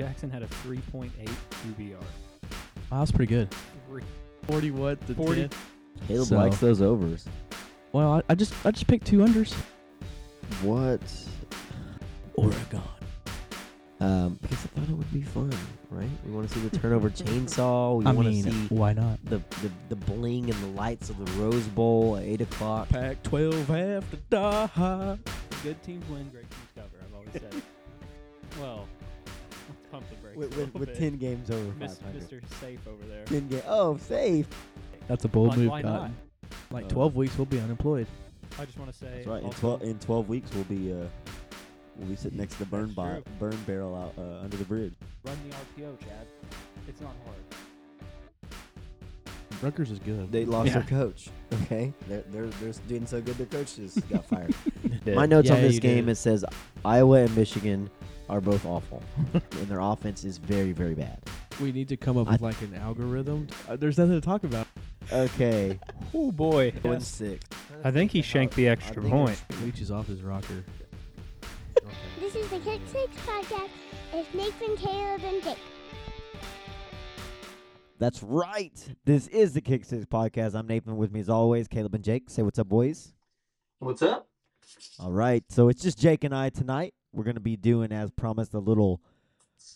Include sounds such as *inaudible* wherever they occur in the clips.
Jackson had a 3.8 QBR. Wow, that's pretty good. Three- 40 what? To 40. 10? Caleb So- likes those overs. Well, I, I just I just picked two unders. What? Oregon. Um, because I thought it would be fun, right? We want to see the turnover *laughs* chainsaw. We I want to mean, see why not? the, the the bling and the lights of the Rose Bowl at eight o'clock. Pac-12 have to die. Good teams win, great teams cover. I've always said. it. *laughs* well, With, with, with *laughs* ten games over Mis- five hundred. Mr. Safe over there. Ten ga- Oh, safe. That's a bold Like, move, why Cotton. Like Uh, 12 weeks, we'll be unemployed. I just want to say. That's right. In also- twelve in twelve weeks, we'll be uh, we'll be sitting next to the burn That's bar- true. burn barrel out uh, under the bridge. Run the RPO, Chad. It's not hard. Rutgers is good. They lost Yeah. their coach. Okay, they're they're they're doing so good. Their coach just got fired. *laughs* My notes on Yeah, this you game did. it says Iowa and Michigan are both awful, *laughs* and their offense is very very bad. we need to come up I- with like an algorithm. Uh, there's nothing to talk about. Okay, *laughs* Oh boy. one six. I think he shanked the extra point. Leach is off his rocker. This is the Kick Six podcast. It's Nathan, Caleb, and Jake. That's right. This is the Kick Six podcast. I'm Nathan. With me as always, Caleb and Jake. Say what's up, boys. What's up? All right. So it's just Jake and I tonight. We're going to be doing, as promised, a little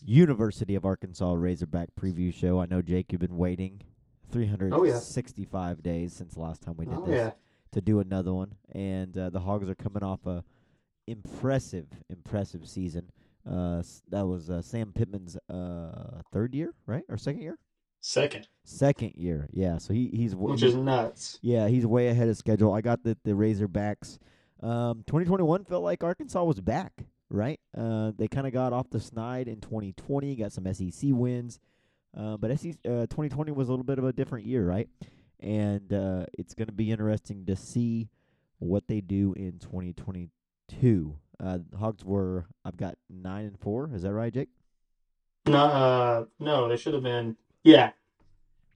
University of Arkansas Razorback preview show. I know, Jake, you've been waiting 365 days since the last time we did Oh this yeah. to do another one. And uh, the Hogs are coming off a impressive, impressive season. Uh, that was uh, Sam Pittman's uh, third year, right? Or second year? Second, Second year. Yeah. So he he's which is nuts. yeah, he's way ahead of schedule. I got the the Razorbacks. Um, 2021 felt like Arkansas was back, right? Uh, they kind of got off the snide in 2020, got some SEC wins, uh, but SEC uh, 2020 was a little bit of a different year, right? And uh, it's going to be interesting to see what they do in 2022. Uh, Hogs were I've got nine and four. Is that right, Jake? No, uh, no, they should have been. Yeah,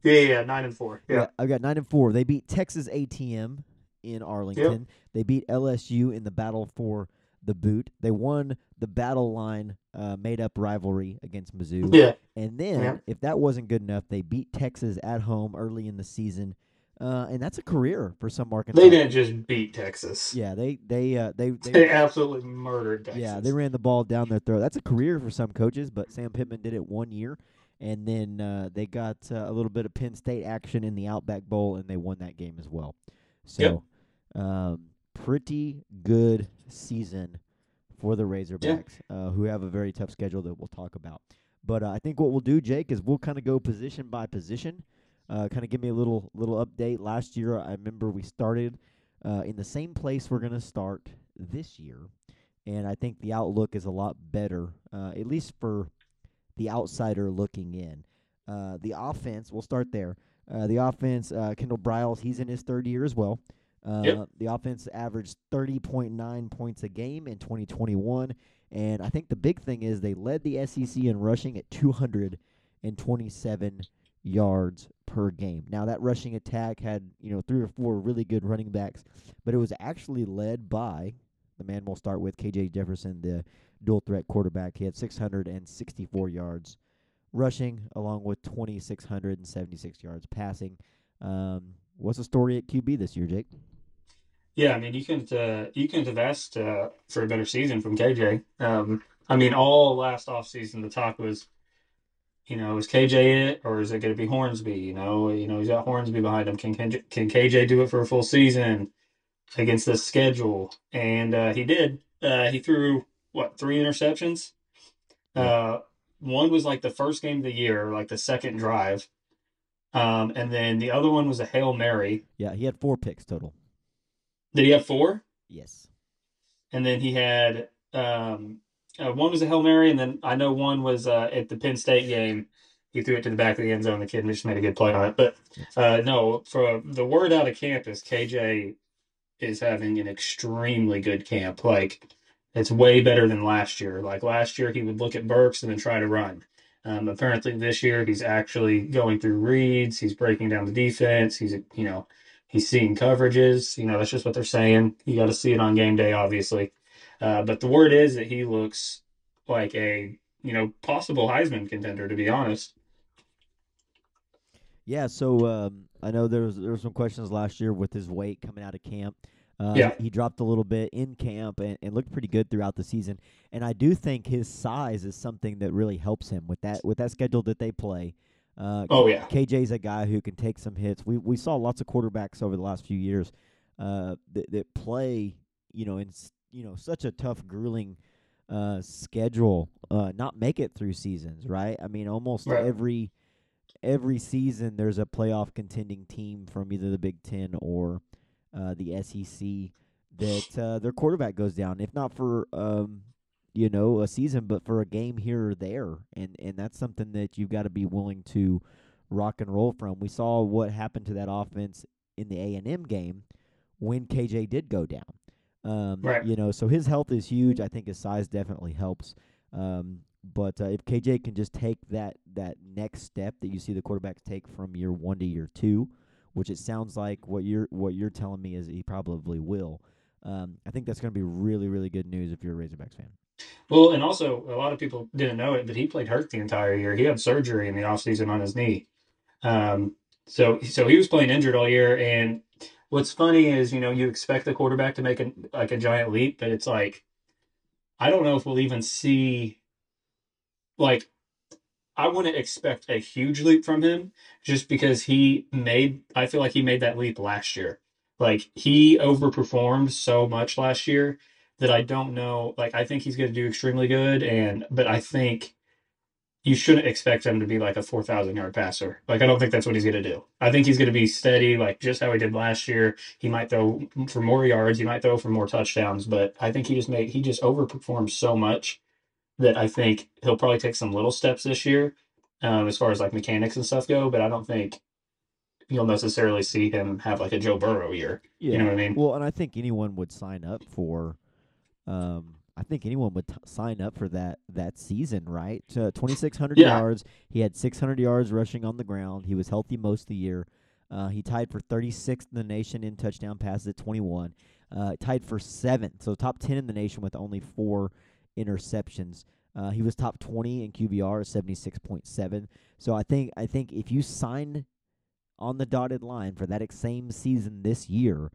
yeah, yeah, yeah, nine and four. Yeah, I've got nine and four. They beat Texas ATM in Arlington. They beat LSU in the battle for the boot. They won the battle line uh, made up rivalry against Mizzou. yeah. And then, Yeah. if that wasn't good enough, they beat Texas at home early in the season. Uh, and that's a career for some Arkansas. They didn't just beat Texas. Yeah, they they uh, they They they absolutely murdered Texas. yeah they ran the ball down their throat. That's a career for some coaches, but Sam Pittman did it one year, and then uh, they got uh, a little bit of Penn State action in the Outback Bowl, and they won that game as well. So, um, pretty good season for the Razorbacks, uh, who have a very tough schedule that we'll talk about. But uh, I think what we'll do, Jake, is we'll kind of go position by position. Uh, kind of give me a little little update. Last year, I remember we started uh, in the same place we're going to start this year, and I think the outlook is a lot better, uh, at least for the outsider looking in. Uh, the offense, we'll start there. Uh, the offense, uh, Kendall Briles, he's in his third year as well. Uh, Yep. The offense averaged 30.9 points a game in 2021. And I think the big thing is they led the SEC in rushing at 227 yards per game. Now that rushing attack had, you know, three or four really good running backs, but it was actually led by the man we'll start with, KJ Jefferson, the dual threat quarterback. He had 664 yards rushing, along with 2,676 yards passing. Um, what's the story at QB this year, Jake? Yeah, I mean, you couldn't uh, you couldn't have asked uh, for a better season from KJ. Um, I mean, all last offseason the talk was, you know, is KJ it or is it going to be Hornsby? You know, you know he's got Hornsby behind him. Can can, can KJ do it for a full season against this schedule? And uh, he did. Uh, he threw what three interceptions? Uh, one was like the first game of the year, like the second drive, um, and then the other one was a hail mary. Yeah, he had four picks total. Did he have four? Yes. and then he had um, uh, one was a hail mary, and then I know one was uh, at the Penn State game. He threw it to the back of the end zone. The kid just made a good play on it. But uh, no, for the word out of camp is KJ is having an extremely good camp. Like it's way better than last year. Like last year, he would look at Burks and then try to run. Um, apparently, this year he's actually going through reads. He's breaking down the defense. He's you know he's seeing coverages. You know that's just what they're saying. You got to see it on game day, obviously. Uh, but the word is that he looks like a you know, possible Heisman contender, to be honest. Yeah, so um, I know there was there were some questions last year with his weight coming out of camp. Uh, Yeah. he dropped a little bit in camp and, and looked pretty good throughout the season. And I do think his size is something that really helps him with that with that schedule that they play. Uh, Oh yeah, KJ's a guy who can take some hits. We we saw lots of quarterbacks over the last few years uh, that that play, you know, in you know such a tough, grueling uh, schedule, uh, not make it through seasons. Right? I mean, almost Right. every every season there's a playoff contending team from either the Big Ten or uh, the SEC that uh, their quarterback goes down, if not for um, you know a season, but for a game here or there, and and that's something that you've got to be willing to rock and roll from. We saw what happened to that offense in the A and M game when KJ did go down. Um, Right. You know, so his health is huge. I think his size definitely helps. Um, but uh, if KJ can just take that that next step that you see the quarterbacks take from year one to year two, which it sounds like what you're what you're telling me is he probably will. Um, I think that's going to be really really good news if you're a Razorbacks fan. Well, and also a lot of people didn't know it, but he played hurt the entire year. He had surgery in the offseason on his knee. Um, so so he was playing injured all year. And what's funny is, you know, you expect the quarterback to make a like a giant leap, but it's like I don't know if we'll even see like I wouldn't expect a huge leap from him just because he made I feel like he made that leap last year. Like he overperformed so much last year that I don't know. Like I think he's going to do extremely good, and but I think you shouldn't expect him to be like a four thousand yard passer. Like I don't think that's what he's going to do. I think he's going to be steady, like just how he did last year. He might throw for more yards, he might throw for more touchdowns, but I think he just made he just overperformed so much that I think he'll probably take some little steps this year, um, as far as like mechanics and stuff go. But I don't think you'll necessarily see him have like a Joe Burrow year. Yeah. You know what I mean? Well, and I think anyone would sign up for. Um, I think anyone would t- sign up for that that season, right? Uh, Twenty six hundred Yeah. yards. He had six hundred yards rushing on the ground. He was healthy most of the year. Uh, he tied for thirty sixth in the nation in touchdown passes at twenty one. Uh, tied for seventh, so top ten in the nation with only four interceptions. Uh, he was top twenty in QBR, seventy six point seven. So I think I think if you sign on the dotted line for that same season this year,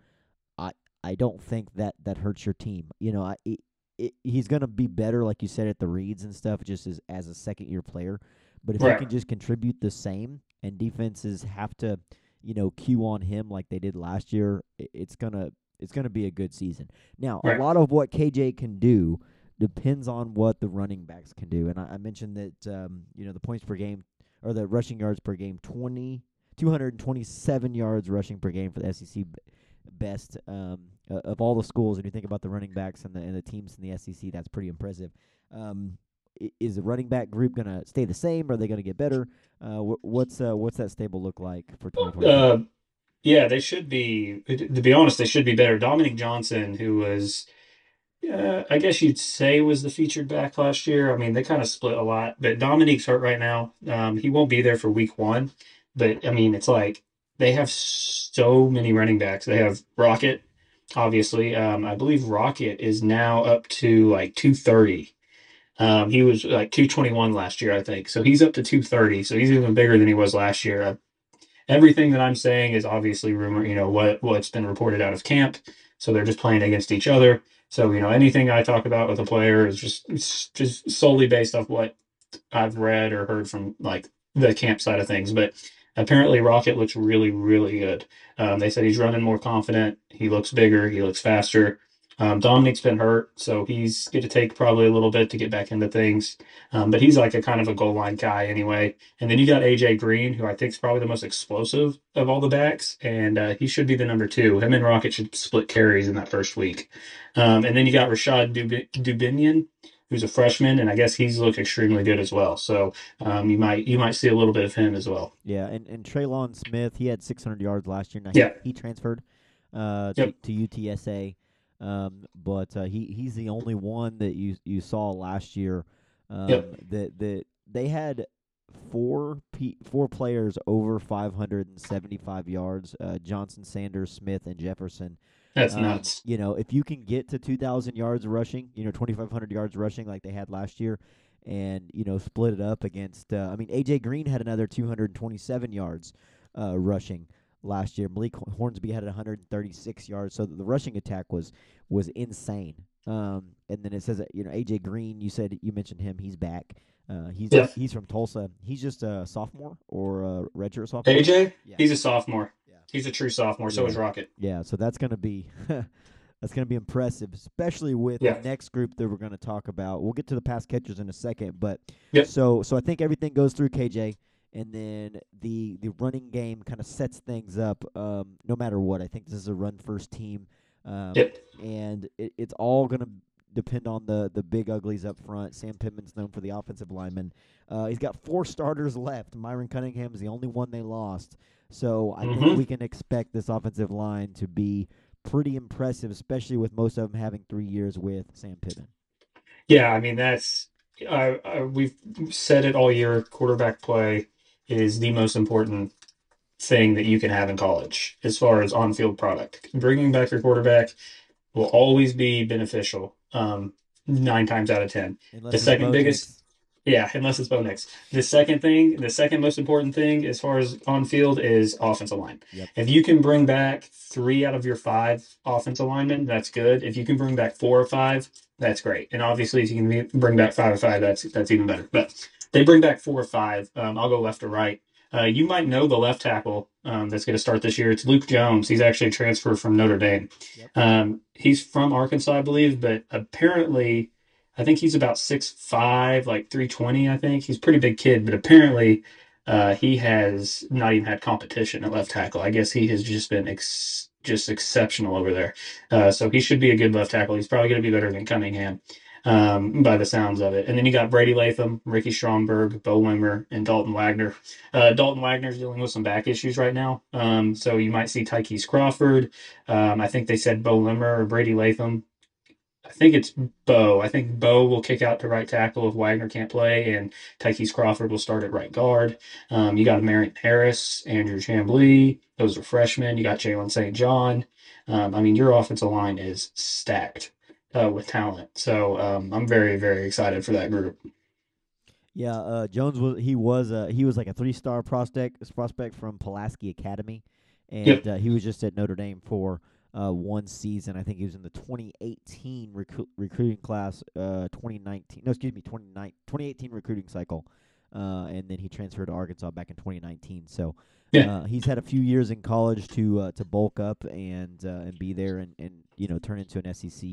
I I don't think that that hurts your team. You know, I it, it, he's going to be better, like you said, at the reads and stuff, just as as a second year player. But if Right. he can just contribute the same, and defenses have to, you know, cue on him like they did last year, i it's gonna it's gonna be a good season. Now, Right. a lot of what KJ can do depends on what the running backs can do, and I, I mentioned that um, you know the points per game or the rushing yards per game 20 227 yards rushing per game for the SEC best um, uh, of all the schools. And you think about the running backs and the and the teams in the SEC, that's pretty impressive. Um, is the running back group going to stay the same? Are they going to get better? Uh, wh- what's uh, what's that stable look like for 2020? Uh, yeah, they should be. To be honest, they should be better. Dominique Johnson, who was, I guess you'd say was the featured back last year. I mean, they kind of split a lot, but Dominique's hurt right now. Um, he won't be there for week one. But I mean, it's like they have so many running backs. They have Rocket, obviously. Um, I believe Rocket is now up to like 230. Um, he was like 221 last year, I think. So he's up to 230. So he's even bigger than he was last year. Everything that I'm saying is obviously rumor, you know, what what's been reported out of camp. So they're just playing against each other. So, you know, anything I talk about with a player is just just solely based off what I've read or heard from like the camp side of things. But apparently Rocket looks really, really good. Um, they said he's running more confident. He looks bigger. He looks faster. Um, Dominique's been hurt, so he's going to take probably a little bit to get back into things. Um, but he's like a kind of a goal line guy anyway. And then you got AJ Green, who I think is probably the most explosive of all the backs, and uh, he should be the number two. Him and Rocket should split carries in that first week. Um, and then you got Rashad Dub- Dubinion, who's a freshman, and I guess he's looked extremely good as well. So um, you might you might see a little bit of him as well. Yeah, and and Trelon Smith, he had 600 yards last year. Now Yeah. he, he transferred uh, to, Yep. to UTSA, um, but uh, he he's the only one that you you saw last year um, Yep. that that they had four pe- four players over 575 yards: uh, Johnson, Sanders, Smith, and Jefferson. That's Um, nuts. You know, if you can get to 2,000 yards rushing, you know, 2,500 yards rushing like they had last year, and you know split it up against. Uh, I mean, AJ Green had another 227 yards uh, rushing last year. Malik Hornsby had 136 yards, so the rushing attack was was insane. Um, and then it says that you know AJ Green. You said you mentioned him. He's back. Uh, he's Yeah. he's from Tulsa. He's just a sophomore or a redshirt sophomore. AJ, Yeah. he's a sophomore. Yeah. He's a true sophomore. So is Rocket. Yeah, so that's going to be *laughs* that's going to be impressive, especially with the next group that we're going to talk about. We'll get to the pass catchers in a second, but Yep. so so I think everything goes through KJ, and then the the running game kind of sets things up. Um, no matter what, I think this is a run first team, um, Yep. and it, it's all going to depend on the the big uglies up front. Sam Pittman's known for the offensive lineman. Uh, he's got four starters left. Myron Cunningham is the only one they lost. So I think Mhm. we can expect this offensive line to be pretty impressive, especially with most of them having three years with Sam Pittman. Yeah, I mean that's I, I we've said it all year. Quarterback play is the most important thing that you can have in college as far as on-field product. Bringing back your quarterback will always be beneficial. Um, nine times out of ten. Unless The second biggest- Nix. Yeah, unless it's Bo Nix. The second thing, the second most important thing as far as on field is offensive line. Yep. If you can bring back three out of your five offensive linemen, that's good. If you can bring back four or five, that's great. And obviously, if you can bring back five or five, that's that's even better. But they bring back four or five. Um, I'll go left to right. Uh, you might know the left tackle um, that's going to start this year. It's Luke Jones. He's actually a transfer from Notre Dame. Yep. Um, he's from Arkansas, I believe, but apparently, I think he's about six five, like three twenty. I think he's a pretty big kid, but apparently, uh, he has not even had competition at left tackle. I guess he has just been ex- just exceptional over there. Uh, so he should be a good left tackle. He's probably going to be better than Cunningham. Um, by the sounds of it, and then you got Brady Latham, Ricky Stromberg, Beaux Limmer, and Dalton Wagner. Uh, Dalton Wagner's dealing with some back issues right now, um, so you might see Tykees Crawford. Um, I think they said Beaux Limmer or Brady Latham. I think it's Beaux. I think Beaux will kick out to right tackle if Wagner can't play, and Tykees Crawford will start at right guard. Um, you got Marion Harris, Andrew Chamblee. Those are freshmen. You got Jalen St. John. Um, I mean, your offensive line is stacked uh, with talent. So um, I'm very, very excited for that group. Yeah, uh, Jones was he was uh, he was like a three star prospect prospect from Pulaski Academy, and Yep. uh, he was just at Notre Dame for uh, one season. I think he was in the 2018 recru- recruiting class, uh, 2019. No, excuse me, 29 2018 recruiting cycle, uh, and then he transferred to Arkansas back in 2019. So. Yeah. Uh, he's had a few years in college to uh, to bulk up and uh, and be there and, and you know turn into an SEC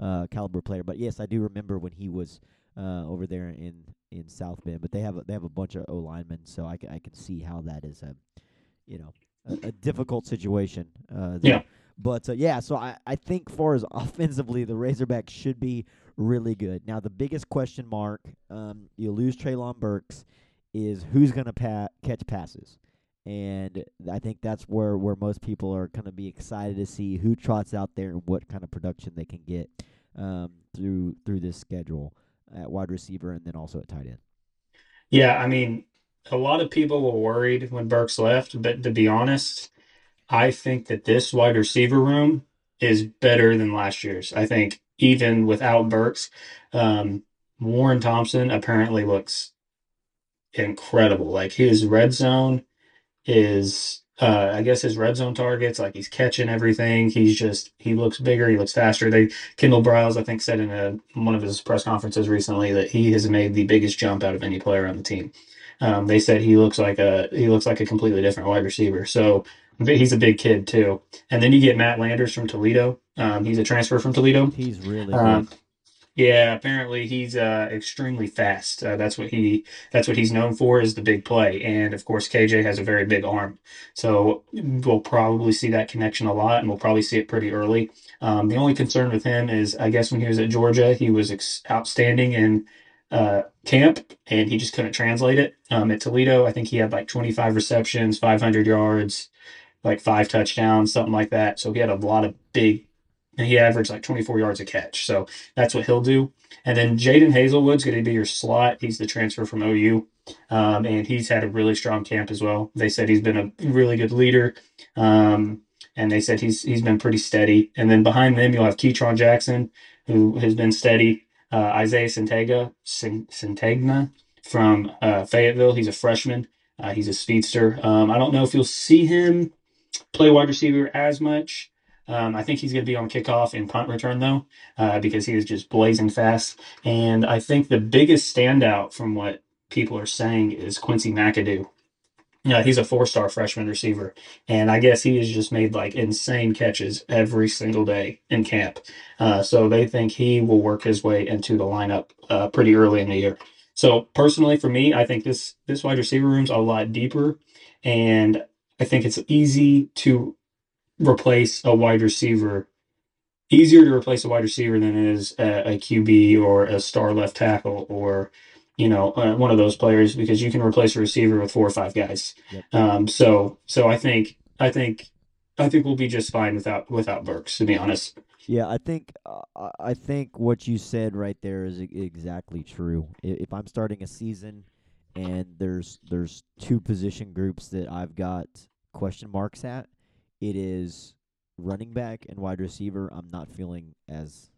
uh, caliber player. But yes, I do remember when he was uh, over there in in South Bend. But they have a, they have a bunch of O linemen, so I, ca- I can see how that is a you know a, a difficult situation. Uh, there. Yeah. But uh, yeah, so I, I think far as *laughs* offensively, the Razorbacks should be really good. Now the biggest question mark, um, you lose Treylon Burks, is who's going to pa- catch passes. And I think that's where, where most people are going to be excited to see who trots out there and what kind of production they can get um, through through this schedule at wide receiver and then also at tight end. Yeah, I mean, a lot of people were worried when Burks left, but to be honest, I think that this wide receiver room is better than last year's. I think even without Burks, um, Warren Thompson apparently looks incredible. Like his red zone is, uh, I guess his red zone targets, like he's catching everything. He's just, he looks bigger, he looks faster. They, Kendall Briles, I think, said in a, one of his press conferences recently that he has made the biggest jump out of any player on the team. Um, they said he looks like a he looks like a completely different wide receiver. So he's a big kid too. And then you get Matt Landers from Toledo. Um, he's a transfer from Toledo. He's really Um, good. Yeah, apparently he's uh, extremely fast. Uh, that's what he that's what he's known for is the big play. And of course, KJ has a very big arm, so we'll probably see that connection a lot, and we'll probably see it pretty early. Um, the only concern with him is, I guess, when he was at Georgia, he was ex- outstanding in uh, camp, and he just couldn't translate it. Um, at Toledo, I think he had like 25 receptions, 500 yards, like five touchdowns, something like that. So he had a lot of big, and he averaged like 24 yards a catch. So that's what he'll do. And then Jadon Haselwood's going to be your slot. He's the transfer from OU. Um, and he's had a really strong camp as well. They said he's been a really good leader. Um, and they said he's he's been pretty steady. And then behind them, you'll have Ketron Jackson, who has been steady. uh, Isaiah Santega, Santagna from uh, Fayetteville. He's a freshman. Uh, he's a speedster. Um, I don't know if you'll see him play wide receiver as much. Um, I think he's going to be on kickoff and punt return though, uh, because he is just blazing fast. And I think the biggest standout from what people are saying is Quincy McAdoo. Yeah, he's a four-star freshman receiver, and I guess he has just made like insane catches every single day in camp. Uh, so they think he will work his way into the lineup uh, pretty early in the year. So personally, for me, I think this this wide receiver room's a lot deeper, and I think it's easy to replace a wide receiver. Easier to replace a wide receiver than it is a, a QB or a star left tackle or you know uh, one of those players because you can replace a receiver with four or five guys. Yep. Um, so so I think I think I think we'll be just fine without without Burks to be honest. Yeah, I think uh, I think what you said right there is exactly true. If I'm starting a season and there's there's two position groups that I've got question marks at, it is running back and wide receiver. I'm not feeling as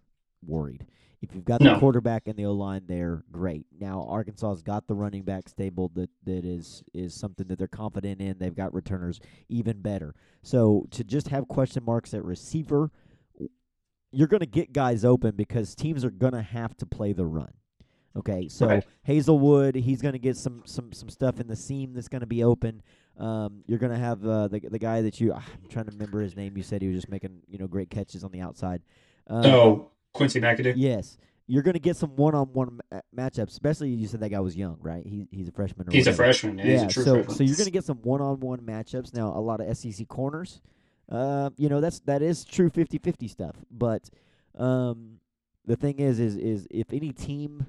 worried. If you've got No. the quarterback and the O line there, great. Now Arkansas's got the running back stable that that is is something that they're confident in. They've got returners even better. So to just have question marks at receiver, you're going to get guys open because teams are going to have to play the run. Okay, so Right. Haselwood, he's going to get some some some stuff in the seam that's going to be open. Um, you're going to have uh, the the guy that you I'm trying to remember his name. You said he was just making you know great catches on the outside. Um, oh, Quincy McAdoo. Yes, you're going to get some one-on-one ma- matchups. Especially you said that guy was young, right? He he's a freshman. Or He's a whatever. freshman. Yeah, he's a true so freshman. so you're going to get some one-on-one matchups. Now a lot of SEC corners, uh, you know that's that is true 50-50 stuff. But um, the thing is, is is if any team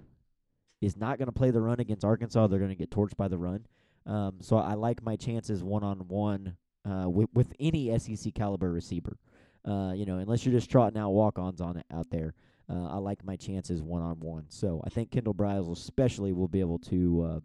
is not going to play the run against Arkansas, they're going to get torched by the run. Um, so I like my chances one-on-one uh, with with any SEC caliber receiver. Uh, you know, unless you're just trotting out walk-ons on it out there. Uh, I like my chances one-on-one. So I think Kendall Briles especially will be able to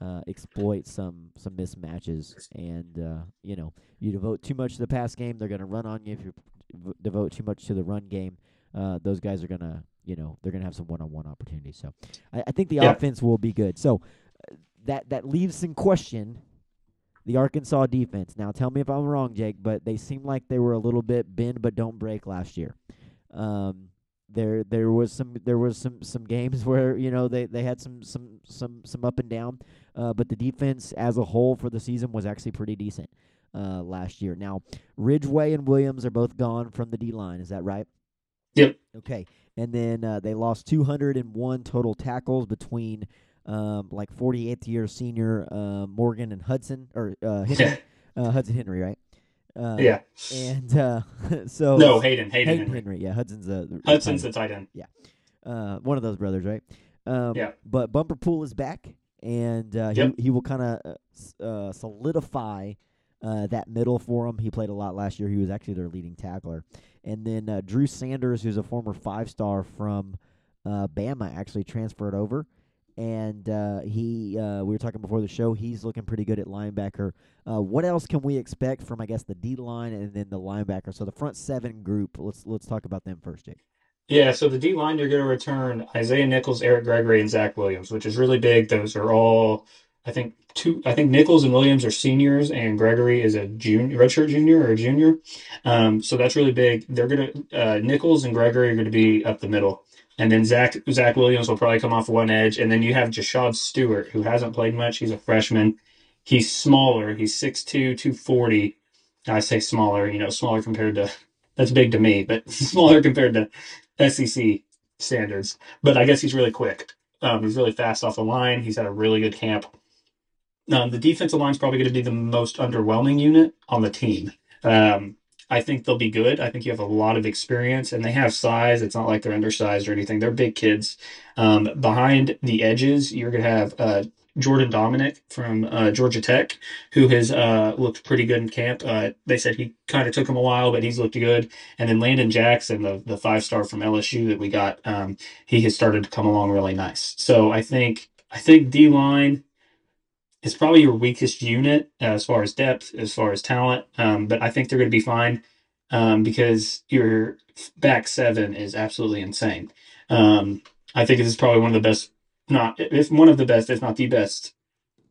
uh, uh, exploit some some mismatches. And uh, you know, you devote too much to the pass game, they're going to run on you. If you v- devote too much to the run game, uh, those guys are going to you know they're going to have some one-on-one opportunities. So I, I think the Yeah. offense will be good. So uh, that that leaves in question the Arkansas defense. Now tell me if I'm wrong, Jake, but they seem like they were a little bit bend but don't break last year. Um, there there was some there was some some games *laughs* where you know they they had some some some some up and down, uh, but the defense as a whole for the season was actually pretty decent uh, last year. Now Ridgeway and Williams are both gone from the D line. Is that right? Yep. Okay, and then uh, they lost 201 total tackles between um, like 48th year senior uh, Morgan and Hudson or uh, *laughs* Henry, uh, Hudson Henry, right? Uh, yeah. And uh, *laughs* so No, Hayden. Hayden, Hayden Henry. Henry. Yeah, Hudson's a Hudson's the tight end. Yeah, uh, one of those brothers, right? Um, Yeah. But Bumper Pool is back, and uh, Yep. he he will kind of uh, uh, solidify uh, that middle for him. He played a lot last year. He was actually their leading tackler, and then uh, Drew Sanders, who's a former five star from uh, Bama, actually transferred over. And uh, he, uh, we were talking before the show. He's looking pretty good at linebacker. Uh, what else can we expect from, I guess, the D line and then the linebacker? So the front seven group. Let's let's talk about them first, Jake. Yeah, so the D line, you're going to return Isaiah Nichols, Eric Gregory, and Zach Williams, which is really big. Those are all, I think, two. I think Nichols and Williams are seniors, and Gregory is a junior, redshirt junior or a junior. Um, so that's really big. They're going to uh, Nichols and Gregory are going to be up the middle, and then Zach Zach Williams will probably come off one edge, and then you have Jashaud Stewart, who hasn't played much. He's a freshman. He's smaller. He's 6'2", 240. I say smaller, you know, smaller compared to that's big to me, but *laughs* smaller compared to SEC standards. But I guess he's really quick. Um, he's really fast off the line. He's had a really good camp. Um, the defensive line is probably going to be the most underwhelming unit on the team. Um, I think they'll be good. I think you have a lot of experience and they have size. It's not like they're undersized or anything. They're big kids. Um, behind the edges, you're going to have uh, Jordan Domineck from uh, Georgia Tech, who has uh, looked pretty good in camp. Uh, they said he kind of took him a while, but he's looked good. And then Landon Jackson, the, the five star from LSU that we got, um, he has started to come along really nice. So I think I think D line is probably your weakest unit uh, as far as depth, as far as talent. Um, but I think they're going to be fine um, because your back seven is absolutely insane. Um, I think this is probably one of the best, not if one of the best, if not the best,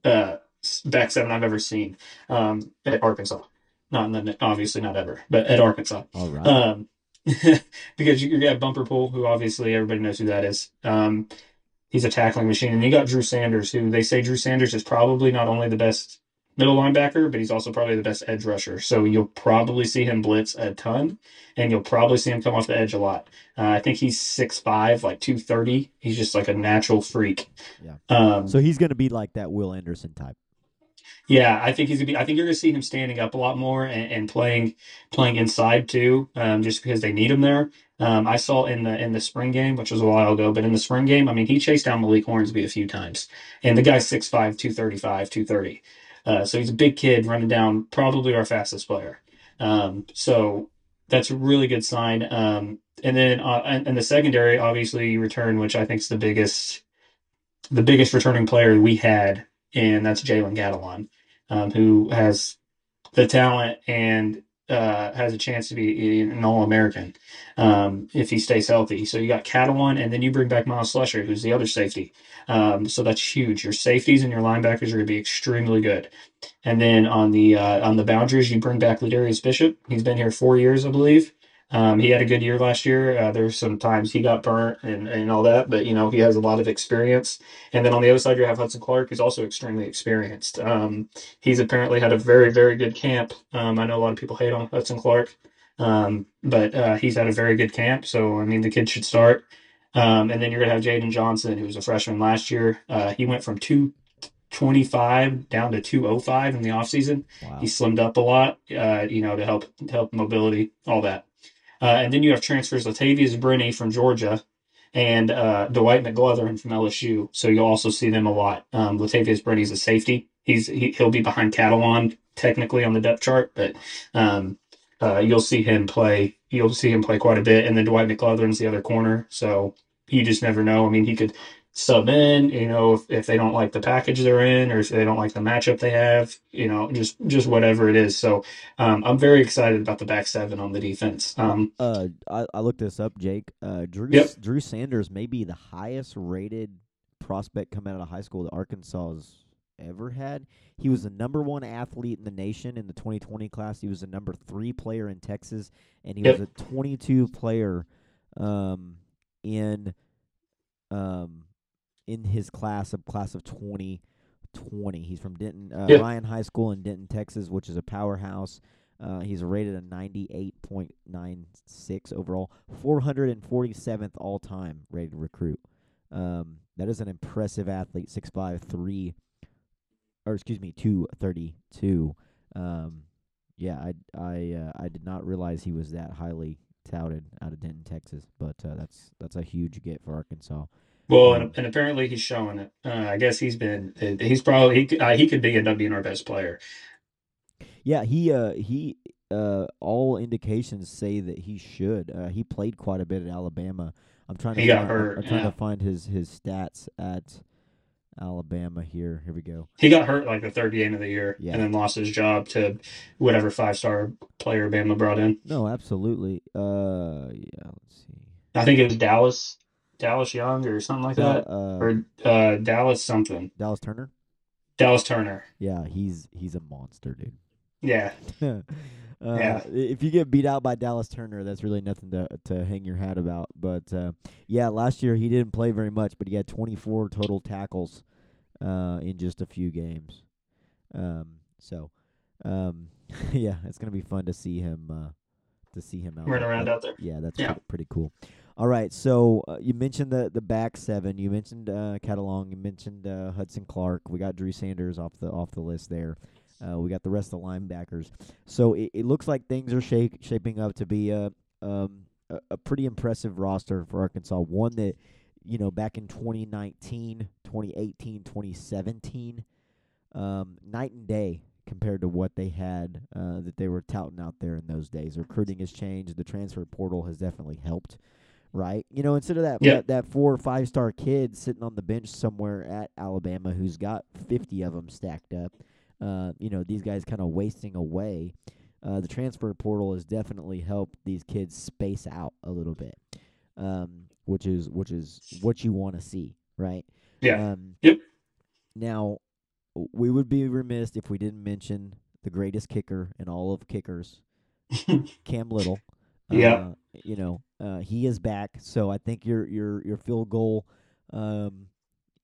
uh, back seven I've ever seen um, at Arkansas. Not in the obviously not ever, but at Arkansas. All right. Um, *laughs* because you, you got Bumper Pool, who obviously everybody knows who that is. He's a tackling machine, and you got Drew Sanders, who they say Drew Sanders is probably not only the best middle linebacker, but he's also probably the best edge rusher. So you'll probably see him blitz a ton, and you'll probably see him come off the edge a lot. Uh, I think he's 6'5", like two thirty. He's just like a natural freak. Yeah. Um, so he's going to be like that Will Anderson type. Yeah, I think he's gonna be. I think you're gonna see him standing up a lot more and, and playing playing inside too, um, just because they need him there. Um, I saw in the in the spring game, which was a while ago, but in the spring game, I mean, he chased down Malik Hornsby a few times, and the guy's 6'5", 235, 230. Uh, so he's a big kid running down probably our fastest player. Um, so that's a really good sign. Um, and then uh, and the secondary, obviously, you return, which I think is the biggest the biggest returning player we had, and that's Jalen Catalon um, who has the talent and uh, has a chance to be an All American um, if he stays healthy. So you got Catalon, and then you bring back Myles Slusher, who's the other safety. Um, so that's huge. Your safeties and your linebackers are going to be extremely good. And then on the uh, on the boundaries, you bring back LaDarrius Bishop. He's been here four years, I believe. Um, he had a good year last year. Uh, there's some times he got burnt and, and all that, but you know he has a lot of experience. And then on the other side, you have Hudson Clark, who's also extremely experienced. Um, he's apparently had a very very good camp. Um, I know a lot of people hate on Hudson Clark, um, but uh, he's had a very good camp. So I mean, the kid should start. Um, and then you're gonna have Jaden Johnson, who was a freshman last year. Uh, he went from two. 25 down to 205 in the offseason. Wow. He slimmed up a lot, uh, you know, to help to help mobility, all that. Uh, and then you have transfers Latavious Brini from Georgia and uh, Dwight McGlothern from LSU. So you'll also see them a lot. Um, Latavious Brini's a safety. He's he, he'll be behind Catalon technically on the depth chart, but um, uh, you'll see him play. You'll see him play quite a bit. And then Dwight McGlothern's the other corner. So you just never know. I mean, he could sub in, you know, if, if they don't like the package they're in or if they don't like the matchup they have, you know, just just whatever it is. So um, I'm very excited about the back seven on the defense. Um, Uh, I, I looked this up, Jake. Uh, Drew Yep. Drew Sanders may be the highest rated prospect coming out of high school that Arkansas has ever had. He was the number one athlete in the nation in the 2020 class. He was the number three player in Texas, and he Yep. was a 22 player um, in um, in his class of class of 2020. He's from Denton uh, Yep. Ryan High School in Denton, Texas, which is a powerhouse. Uh, he's rated a 98.96 overall, 447th all time rated recruit. Um, that is an impressive athlete, 6'5", 3, or excuse me, 232. Um, yeah, I I uh, I did not realize he was that highly touted out of Denton, Texas, but uh, that's that's a huge get for Arkansas. Well, and, and apparently he's showing it. Uh, I guess he's been. uh, He's probably he could- uh, he could be end up being our best player. Yeah, he uh he uh all indications say that he should. Uh, he played quite a bit at Alabama. I'm trying to He got find, hurt, I'm trying yeah. to find his his stats at Alabama here. Here we go. He got hurt like the third game of the year, Yeah. and then lost his job to whatever five star player Bama brought in. No, absolutely. Uh yeah, let's see. I think it was Dallas, Dallas Young or something like that, uh, or uh, Dallas something, Dallas Turner? Dallas Turner. Yeah, he's he's a monster, dude. Yeah, *laughs* uh, Yeah. If you get beat out by Dallas Turner, that's really nothing to to hang your hat about. But uh, yeah, last year he didn't play very much, but he had 24 total tackles uh, in just a few games. Um, so um, *laughs* yeah, it's gonna be fun to see him uh, to see him out running there. around out there. yeah, that's Yeah. Pretty, pretty cool. All right, so uh, you mentioned the the back seven. You mentioned uh, Catalon. You mentioned uh, Hudson Clark. We got Drew Sanders off the off the list there. Uh, we got the rest of the linebackers. So it, it looks like things are shake, shaping up to be a um a, a pretty impressive roster for Arkansas. One that you know back in 2019, 2018, 2017, um, night and day compared to what they had uh, that they were touting out there in those days. Recruiting has changed. The transfer portal has definitely helped. Right, you know, instead of that Yeah. that, that four or five star kid sitting on the bench somewhere at Alabama who's got fifty of them stacked up, uh, you know, these guys kind of wasting away. Uh, the transfer portal has definitely helped these kids space out a little bit. Um, which is which is what you want to see, right? Yeah. Um, Yep. Now, we would be remiss if we didn't mention the greatest kicker in all of kickers, *laughs* Cam Little. Yeah. Uh, you know, uh, he is back, so I think your your your field goal, um,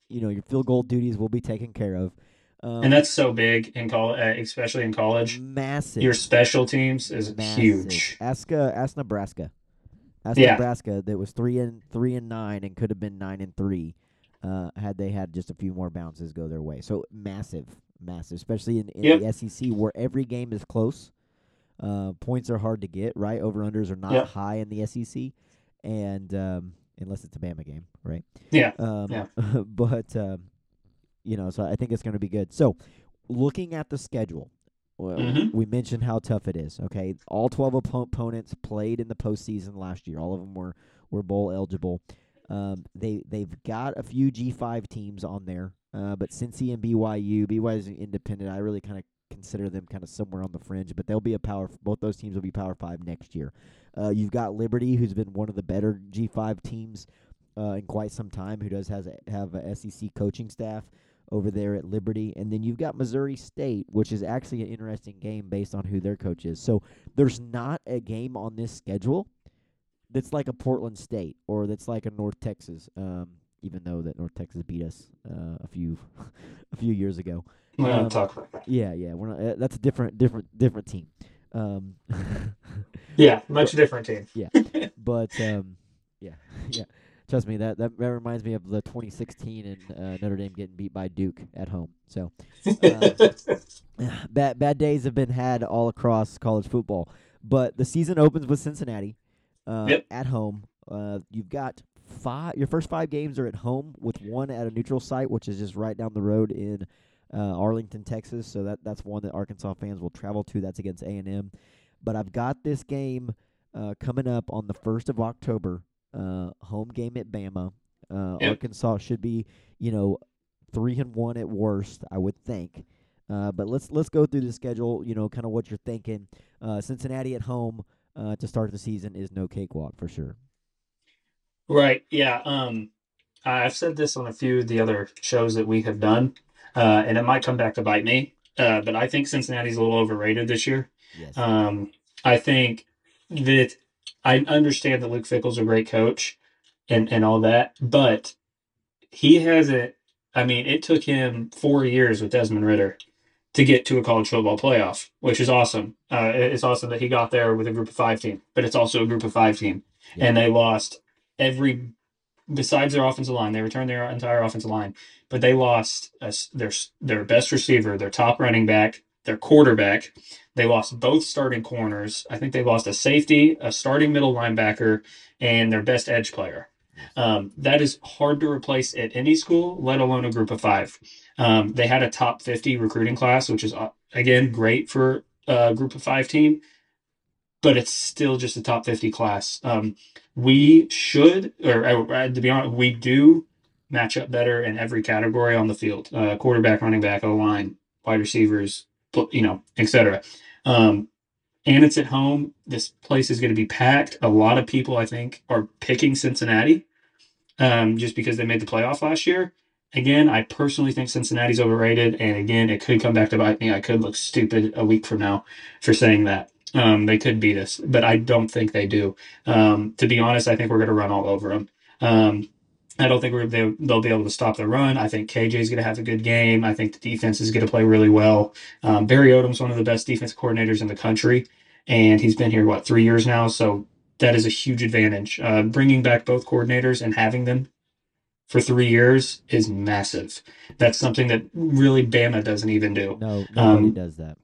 you know, your field goal duties will be taken care of. Um, and that's so big in college, especially in college. massive. Your special teams is massive. huge. Ask uh, ask Nebraska. Ask Yeah. Nebraska that was three and three and nine and could have been nine and three, uh, had they had just a few more bounces go their way. So massive, massive, especially in, in Yep. the SEC where every game is close. Uh, points are hard to get. Right, over unders are not Yep. high in the SEC, and um, unless it's a Bama game, right? Yeah. Um, Yeah. *laughs* but um, you know, so I think it's going to be good. So, looking at the schedule, well, Mhm. we mentioned how tough it is. Okay, all twelve oppo- opponents played in the postseason last year. All of them were were bowl eligible. Um, they they've got a few G five teams on there, uh, but Cincy and BYU, BYU is independent. I really kind of consider them kind of somewhere on the fringe, but they'll be a power. Both those teams will be Power Five next year. Uh, you've got Liberty, who's been one of the better G five teams uh, in quite some time, who does has a, have a SEC coaching staff over there at Liberty, and then you've got Missouri State, which is actually an interesting game based on who their coach is. So there's not a game on this schedule that's like a Portland State or that's like a North Texas. Um, even though that North Texas beat us uh, a few *laughs* a few years ago. We don't Um, talk about that. Yeah, yeah, we're not. Uh, that's a different different different team. Um, *laughs* Yeah, much different team. Yeah, *laughs* but um, yeah, *laughs* yeah. Trust me, that, that that reminds me of the 2016 and uh, Notre Dame getting beat by Duke at home. So *sighs* bad bad days have been had all across college football. But the season opens with Cincinnati uh, Yep. at home. Uh, you've got five. Your first five games are at home, with one at a neutral site, which is just right down the road in uh, Arlington, Texas. So that that's one that Arkansas fans will travel to. That's against A and M. But I've got this game uh, coming up on the first of October. Uh, home game at Bama. Uh, Yep. Arkansas should be, you know, three and one at worst, I would think. Uh, but let's let's go through the schedule. You know, kind of what you're thinking. Uh, Cincinnati at home uh, to start the season is no cakewalk for sure. Right. Yeah. Um, I've said this on a few of the other shows that we have done, uh, and it might come back to bite me. Uh, but I think Cincinnati's a little overrated this year. Yes. Um, I think that I understand that Luke Fickell's a great coach and, and all that, but he hasn't. I mean, it took him four years with Desmond Ridder to get to a college football playoff, which is awesome. Uh, it's awesome that he got there with a group of five team, but it's also a group of five team, Yeah. and they lost every besides their offensive line. They returned their entire offensive line, but they lost their their best receiver, their top running back, their quarterback. They lost both starting corners. I think they lost a safety, a starting middle linebacker, and their best edge player. Um, that is hard to replace at any school, let alone a group of five. Um, they had a top 50 recruiting class, which is, uh, again, great for a group of five team, but it's still just a top 50 class. Um, we should, or uh, to be honest, we do match up better in every category on the field uh, quarterback, running back, O line, wide receivers, you know, etc. Um, and it's at home. This place is going to be packed. A lot of people, I think, are picking Cincinnati um, just because they made the playoff last year. Again, I personally think Cincinnati's overrated, and again, it could come back to bite me. I could look stupid a week from now for saying that. Um, they could beat us, but I don't think they do. Um, to be honest, I think we're going to run all over them. Um, I don't think we're, they, they'll be able to stop the run. I think KJ is going to have a good game. I think the defense is going to play really well. Um, Barry Odom's one of the best defense coordinators in the country, and he's been here what three years now. So that is a huge advantage. Uh, bringing back both coordinators and having them for three years is massive. That's something that really Bama doesn't even do. no, nobody um, does that.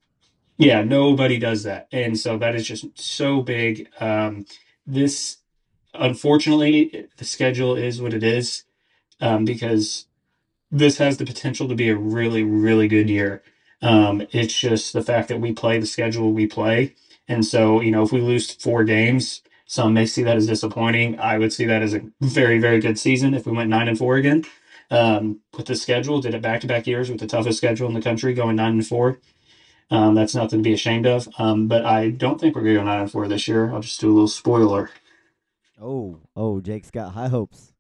Yeah, nobody does that. And so that is just so big. Um, this, unfortunately, the schedule is what it is um, because this has the potential to be a really, really good year. Um, it's just the fact that we play the schedule we play. And so, you know, if we lose four games, some may see that as disappointing. I would see that as a very, very good season if we went nine and four again. Um, with the schedule, did it back to back years with the toughest schedule in the country, going nine and four. Um, that's nothing to be ashamed of. Um, but I don't think we're going to go nine and four this year. I'll just do a little spoiler. Oh, oh, Jake's got high hopes.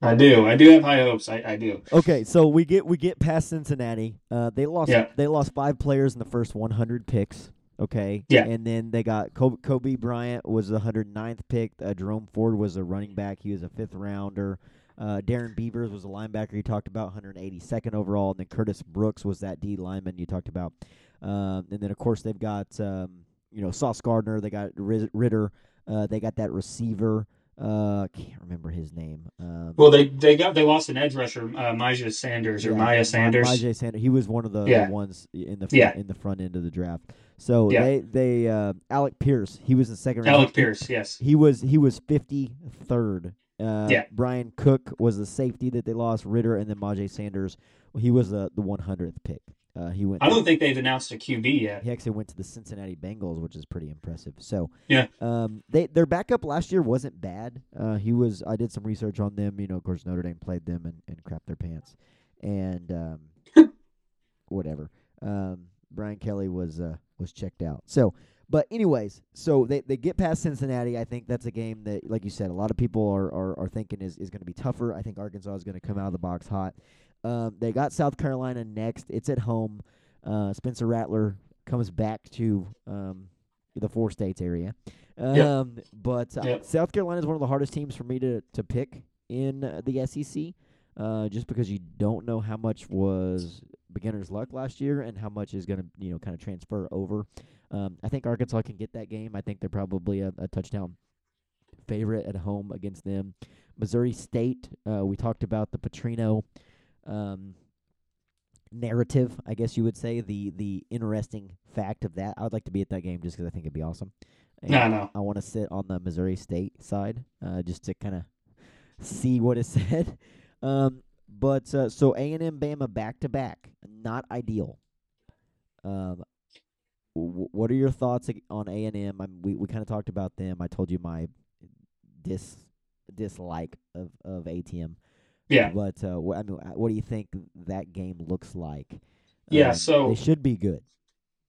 I do. I do have high hopes. I, I do. Okay, so we get we get past Cincinnati. Uh, they lost Yeah. they lost five players in the first 100 picks. Okay, Yeah. and then they got Coby, Coby Bryant was the 109th pick. Uh, Jerome Ford was a running back. He was a fifth rounder. Uh, Darrian Beavers was a linebacker you talked about, 182nd overall, and then Curtis Brooks was that D lineman you talked about. Um, and then of course they've got um, you know Sauce Gardner. They got Ridder. Uh, they got that receiver. Uh, can't remember his name. Um, Well, they they got they lost an edge rusher, uh, Maya Sanders or yeah, Maya Ma- Sanders. Myjai Sanders. He was one of the, the ones in the front, Yeah. in the front end of the draft. So Yeah. they they uh, Alec Pierce. He was in second round. Alec Pierce, yes. He was he was fifty third. Uh, Yeah. Bryan Cook was the safety that they lost. Ridder and then Myjai Sanders. He was the the one hundredth pick. Uh, he went. I don't think they've announced a QB yet. he actually went to the Cincinnati Bengals, which is pretty impressive. So Yeah. um, they their backup last year wasn't bad. Uh, he was. I did some research on them. You know, of course, Notre Dame played them and, and crapped their pants, and um, *laughs* whatever. Um, Brian Kelly was uh, was checked out. So, but anyways, so they, they get past Cincinnati. I think that's a game that, like you said, a lot of people are are, are thinking is, is going to be tougher. I think Arkansas is going to come out of the box hot. Um, they got South Carolina next. It's at home. Uh, Spencer Rattler comes back to um, the four states area. Um, But uh, Yep. South Carolina is one of the hardest teams for me to, to pick in uh, the SEC, uh, just because you don't know how much was beginner's luck last year and how much is going to you know kind of transfer over. Um, I think Arkansas can get that game. I think they're probably a, a touchdown favorite at home against them. Missouri State, uh, we talked about the Petrino um, narrative, I guess you would say the the interesting fact of that. I would like to be at that game just 'cause I think it'd be awesome. And No, no. I want to sit on the Missouri State side, uh, just to kind of see what is *laughs* said. Um, but uh, so A and M Bama back to back, not ideal. Um, w- what are your thoughts on A and M? We we kind of talked about them. I told you my dis dislike of of ATM. Yeah. But uh, I mean, uh, what do you think that game looks like? Yeah, Um, so- they should be good.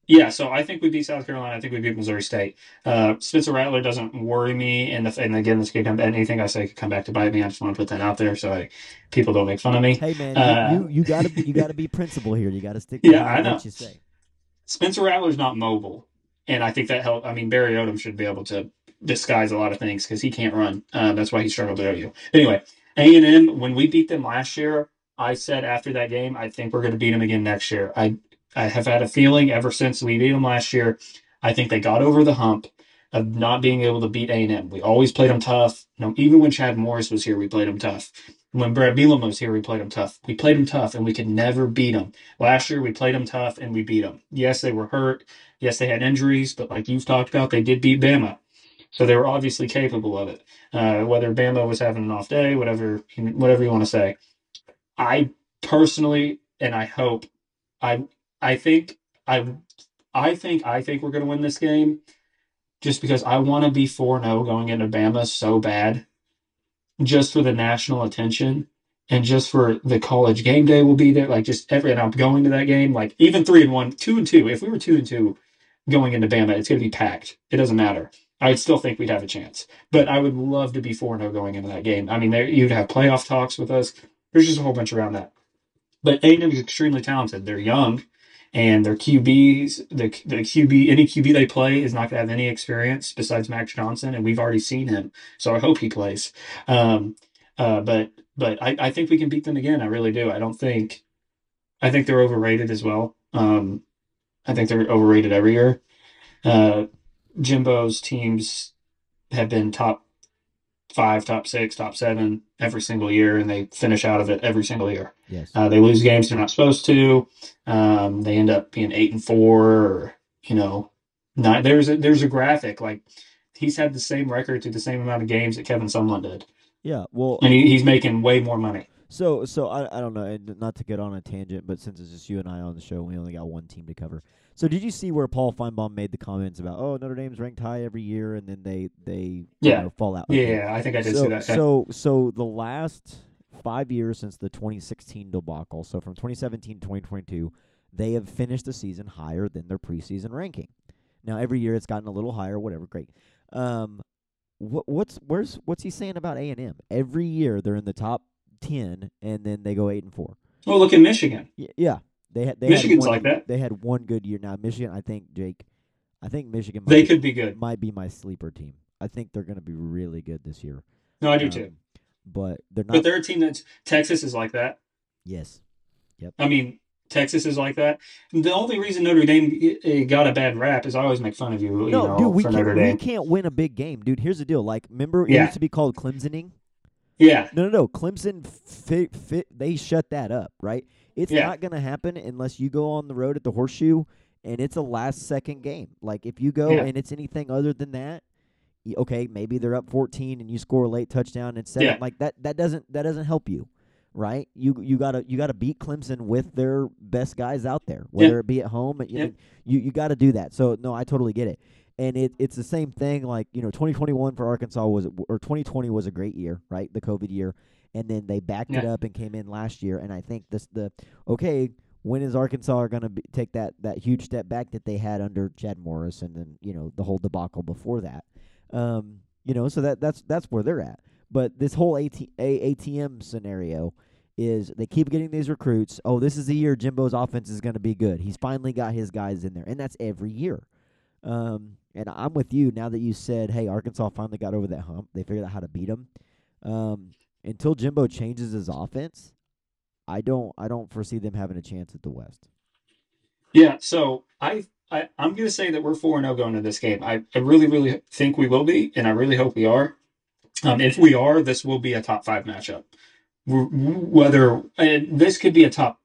Yeah, so I think we beat South Carolina. I think we beat Missouri State. Uh, Spencer Rattler doesn't worry me, and the, and again, this could come. Anything I say could come back to bite me. I just want to put that out there so I, people don't make fun of me. Hey man, Uh, you, you you gotta be, you gotta be *laughs* principled here. You gotta stick. Yeah, to I what know. you say. Spencer Rattler's not mobile, and I think that helped. I mean, Barry Odom should be able to disguise a lot of things because he can't run. Uh, that's why he struggled at OU. Anyway, A and M when we beat them last year, I said after that game, I think we're going to beat them again next year. I I have had a feeling ever since we beat them last year. I think they got over the hump of not being able to beat A and M. We always played them tough. You know, even when Chad Morris was here, we played them tough. When Bret Bielema was here, we played them tough. We played them tough, and we could never beat them. Last year, we played them tough, and we beat them. Yes, they were hurt. Yes, they had injuries, but like you've talked about, they did beat Bama. So they were obviously capable of it. Uh, whether Bama was having an off day, whatever, whatever you want to say. I personally, and I hope, I, I think, I, I think, I think we're going to win this game, just because I want to be four zero going into Bama so bad, just for the national attention. And just for the college game day will be there, like just every, and I'm going to that game, like even three and one, two and two. If we were two and two going into Bama, it's going to be packed. It doesn't matter. I still think we'd have a chance. But I would love to be 4 0 going into that game. I mean, there, you'd have playoff talks with us. There's just a whole bunch around that. But A&M is extremely talented. They're young, and their QBs, the, the QB, any QB they play is not going to have any experience besides Max Johnson, and we've already seen him. So I hope he plays. Um, uh, but but I, I think we can beat them again. I really do. I don't think. I think they're overrated as well. Um, I think they're overrated every year. Uh, Jimbo's teams have been top five, top six, top seven every single year, and they finish out of it every single year. Yes. Uh, they lose games they're not supposed to. Um, they end up being eight and four, or you know. There's a, there's a graphic like he's had the same record to the same amount of games that Kevin Sumlin did, yeah. Well, and he, he's making way more money. so so I I don't know, and not to get on a tangent, but since it's just you and I on the show, we only got one team to cover. So did you see where Paul Finebaum made the comments about oh Notre Dame's ranked high every year, and then they they Yeah. you know, fall out? Yeah, Okay. yeah, I think I did so, see that. So, so the last five years since the 2016 debacle, so from 2017 to 2022, they have finished the season higher than their preseason ranking. Now, every year it's gotten a little higher, whatever, great. Um, what what's where's what's he saying about A and M? Every year they're in the top ten, and then they go eight and four. Well, look at Michigan. Y- yeah, they had they Michigan's had one, like that. They had one good year. Now Michigan, I think Jake, I think Michigan might, They could be good. might be my sleeper team. I think they're going to be really good this year. No, I do too. Um, But they're not. But they're a team that's Texas is like that. yes, Yep. I mean, Texas is like that. The only reason Notre Dame eh, got a bad rap is I always make fun of you, you no, know, dude, we can't we can't win a big game, dude. Here's the deal. Like, remember it Yeah. used to be called Clemsoning. Yeah, No, no, no. Clemson fit, fit they shut that up, right? It's Yeah. not going to happen unless you go on the road at the Horseshoe and it's a last second game. Like if you go Yeah. and it's anything other than that, okay, maybe they're up 14 and you score a late touchdown and seven Yeah. like that that doesn't that doesn't help you. Right? You you got to you got to beat Clemson with their best guys out there, whether it be at home, you Yeah. know, you you got to do that. So no, I totally get it. And it, it's the same thing. Like you know, 2021 for Arkansas was or 2020 was a great year, right? The COVID year, and then they backed it up and came in last year. And I think this the okay. When is Arkansas going to take that that huge step back that they had under Chad Morris and then you know the whole debacle before that? Um, you know, so that that's that's where they're at. But this whole AT, A, ATM scenario is they keep getting these recruits. Oh, this is the year Jimbo's offense is going to be good. He's finally got his guys in there, and that's every year. Um, and I'm with you now that you said, hey, Arkansas finally got over that hump. They figured out how to beat them. Um, until Jimbo changes his offense, I don't I don't foresee them having a chance at the West. yeah. So I, I I'm going to say that we're four and zero going into this game. I, I really really think we will be, and I really hope we are. Um, if we are, this will be a top five matchup. Whether this could be a top,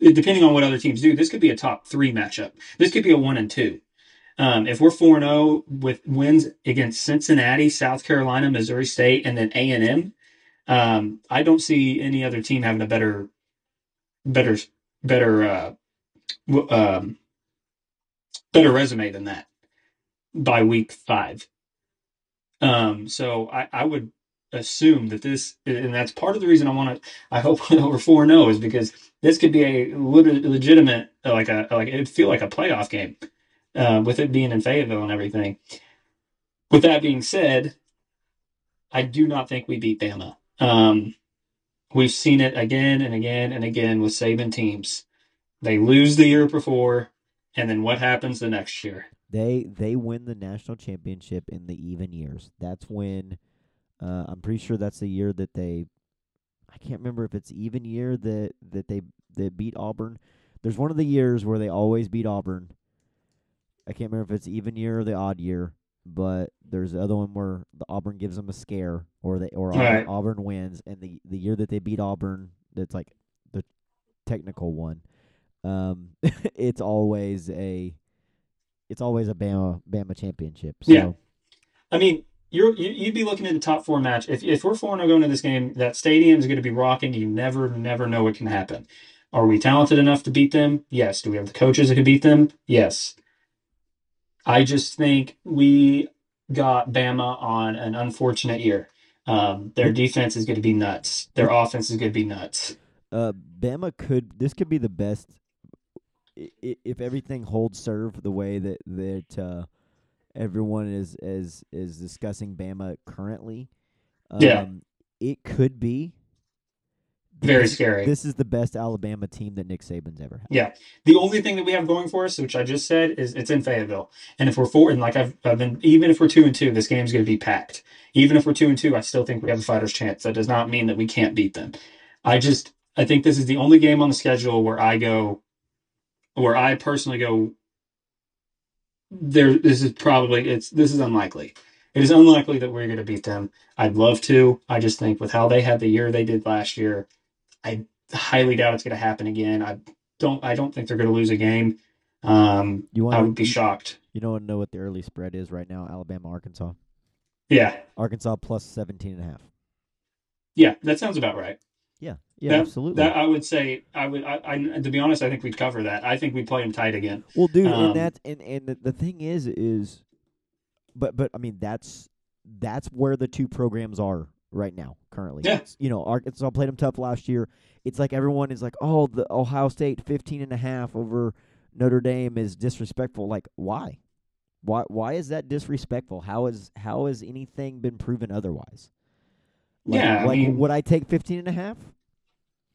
depending on what other teams do, this could be a top three matchup. This could be a one and two. Um, if we're four and zero with wins against Cincinnati, South Carolina, Missouri State, and then A and M, um, I don't see any other team having a better, better, better, uh, um, better resume than that by week five. Um, so I, I would assume that this, and that's part of the reason I want to. I hope *laughs* we're four zero is because this could be a legitimate, like a like it'd feel like a playoff game, uh, with it being in Fayetteville and everything. With that being said, I do not think we beat Bama. Um, we've seen it again and again and again with Saban teams. They lose the year before, and then what happens the next year? They they win the national championship in the even years. That's when uh, I'm pretty sure that's the year that they. I can't remember if it's even year that that they they beat Auburn. There's one of the years where they always beat Auburn. I can't remember if it's even year or the odd year, but there's the other one where the Auburn gives them a scare, or they or Auburn, Right. Auburn wins, and the the year that they beat Auburn, that's like the technical one. Um, *laughs* it's always a, it's always a Bama Bama championship. So, Yeah. I mean, you're you, you'd be looking at the top four match. If if we're four zero going to this game, that stadium is going to be rocking. You never never know what can happen. Are we talented enough to beat them? Yes. Do we have the coaches that can beat them? Yes. I just think we got Bama on an unfortunate year. Um, their defense is going to be nuts. Their offense is going to be nuts. uh, Bama could this could be the best if everything holds serve the way that that uh, everyone is is is discussing Bama currently. Um, Yeah. it could be Very scary. This is the best Alabama team that Nick Saban's ever had. Yeah. The only thing that we have going for us, which I just said, is it's in Fayetteville. And if we're four, and like I've, I've been, even if we're two and two, this game's going to be packed. Even if we're two and two, I still think we have a fighter's chance. That does not mean that we can't beat them. I just, I think this is the only game on the schedule where I go, where I personally go, there, this is probably, it's, this is unlikely. It is unlikely that we're going to beat them. I'd love to. I just think with how they had the year they did last year, I highly doubt it's going to happen again. I don't I don't think they're going to lose a game. Um, You I want would be shocked. you don't know what the early spread is right now? Alabama Arkansas. Yeah, Arkansas plus 17 and a half. yeah, that sounds about right. Yeah, yeah, That- absolutely. That I would say I would. I, I to be honest, I think we'd cover that. I think we'd play them tight again. Well, dude, Um, and that and and the, the thing is is, but but I mean that's that's where the two programs are right now currently. Yeah. It's- you know, Arkansas played them tough last year. It's like everyone is like, oh, the Ohio State 15 and a half over Notre Dame is disrespectful. Like, why? Why why is that disrespectful? How is how has anything been proven otherwise? Like, Yeah, I like mean- would I take 15 and a half?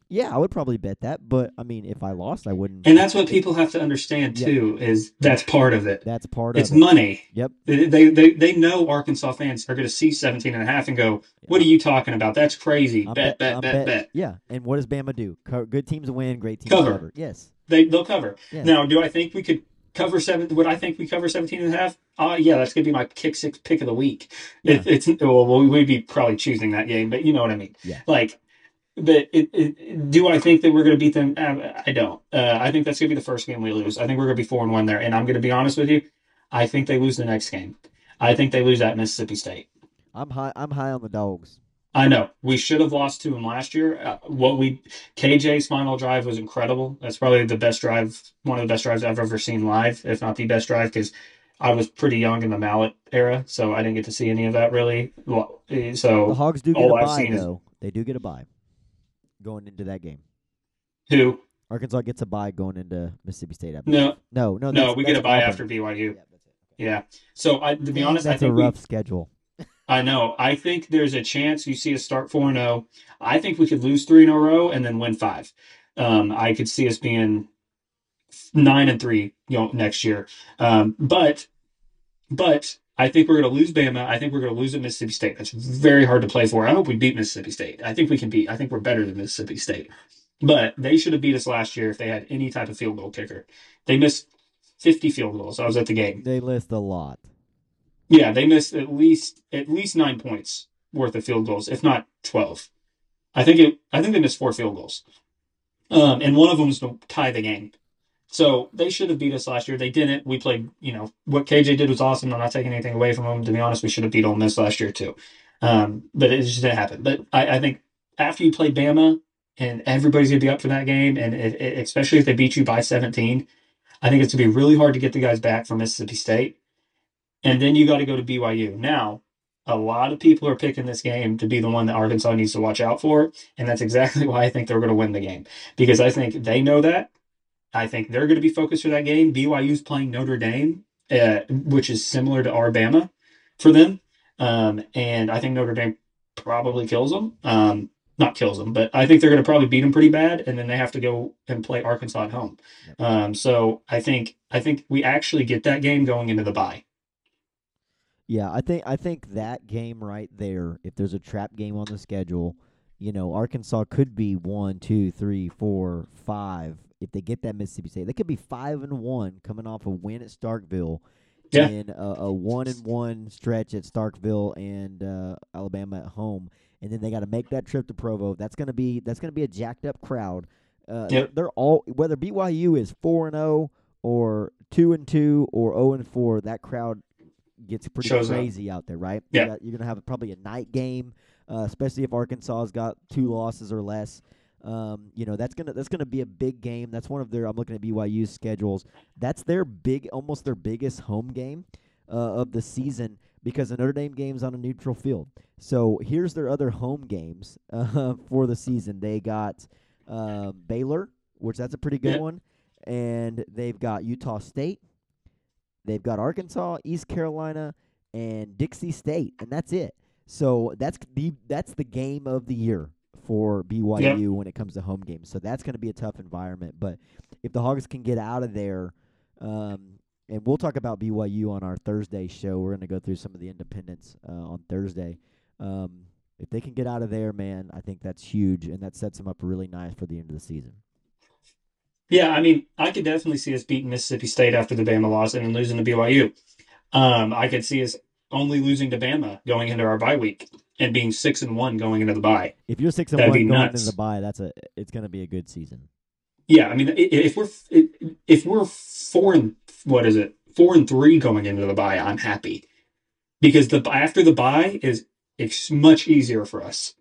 Yeah, I would probably bet that, but I mean, if I lost, I wouldn't. And that's what people have to understand Yeah. too is that's part of it. That's part It's of it. It's money. Yep. They, they they know Arkansas fans are going to see 17 and a half and go, "What are you talking about? That's crazy." I'm bet, bet, I'm bet, bet. Yeah, and what does Bama do? Co- good teams win, great teams Cover. cover. Yes. They they'll cover. Yeah. Now, do I think we could cover seven? Would I think we cover 17 and a half? Uh, yeah, that's going to be my kick six pick of the week. It, it's well, we'd be probably choosing that game, but you know what I mean. Yeah. Like, but it, it, do I think that we're going to beat them? Uh, I don't. Uh, I think that's going to be the first game we lose. I think we're going to be four and one there, and I'm going to be honest with you. I think they lose the next game. I think they lose at Mississippi State. I'm high. I'm high on the dogs. I know we should have lost to them last year. Uh, what we KJ's final drive was incredible. That's probably the best drive, one of the best drives I've ever seen live, if not the best drive, because I was pretty young in the Mallett era, so I didn't get to see any of that really. Well, eh, The So Hogs do get a I've bye seen is- though. They do get a bye going into that game. who? Arkansas gets a bye going into Mississippi State. I. No, no, no. no, we get a bye after BYU. Yeah, that's it. Yeah. So I, to be honest, I that's a think we, rough schedule. I know. I think there's a chance you see us start four and zero. I think we could lose three in a row and then win five. Um, I could see us being nine and three, you know, next year. Um, but, but I think we're going to lose Bama. I think we're going to lose at Mississippi State. That's very hard to play for. I hope we beat Mississippi State. I think we can beat. I think we're better than Mississippi State. But they should have beat us last year if they had any type of field goal kicker. They missed 50 field goals. I was at the game. They missed a lot. Yeah, they missed at least at least nine points worth of field goals, if not twelve. I think it. I think they missed four field goals, um, and one of them was to tie the game. So they should have beat us last year. They didn't. We played. You know what KJ did was awesome. I'm not taking anything away from him. To be honest, we should have beat Ole Miss last year too, um, but it just didn't happen. But I, I think after you play Bama and everybody's gonna be up for that game, and it, it- especially if they beat you by 17, I think it's gonna be really hard to get the guys back from Mississippi State and then you got to go to BYU. Now, a lot of people are picking this game to be the one that Arkansas needs to watch out for, and that's exactly *laughs* why I think they're going to win the game because I think they know that. I think they're going to be focused for that game. BYU's playing Notre Dame, uh, which is similar to Alabama for them, um, and I think Notre Dame probably kills them. Um, not kills them, but I think they're going to probably beat them pretty bad, and then they have to go and play Arkansas at home. Um, so I think I think we actually get that game going into the bye. Yeah, I think I think that game right there. If there's a trap game on the schedule, you know, Arkansas could be one, two, three, four, five. If they get that Mississippi State, they could be five and one coming off a win at Starkville, Yeah. and a, a one and one stretch at Starkville and uh, Alabama at home, and then they got to make that trip to Provo. That's gonna be that's gonna be a jacked up crowd. Uh, Yep. They're all whether BYU is four and zero or two and two or zero and four. That crowd gets pretty Shows up. crazy out there, right? Yeah. You you're gonna have probably a night game, uh, especially if Arkansas's got two losses or less. Um, you know that's gonna that's gonna be a big game. That's one of their. I'm looking at BYU's schedules. That's their big, almost their biggest home game uh, of the season because the Notre Dame game's on a neutral field. So here's their other home games *laughs* uh, for the season. They got um, Baylor, which that's a pretty good Yeah. one, and they've got Utah State. They've got Arkansas, East Carolina, and Dixie State, and that's it. So that's the that's the game of the year for BYU when it comes to home games. So that's going to be a tough environment. But if the Hogs can get out of there, um, and we'll talk about BYU on our Thursday show. We're going to go through some of the independents uh, on Thursday. Um, if they can get out of there, man, I think that's huge, and that sets them up really nice for the end of the season. Yeah, I mean, I could definitely see us beating Mississippi State after the Bama loss and then losing to BYU. Um, I could see us only losing to Bama going into our bye week and being six and one going into the bye. If you're six and That'd one going nuts. into the bye, that's a it's going to be a good season. Yeah, I mean, if we're if we're four and what is it, four and three going into the bye, I'm happy because the after the bye is it's much easier for us.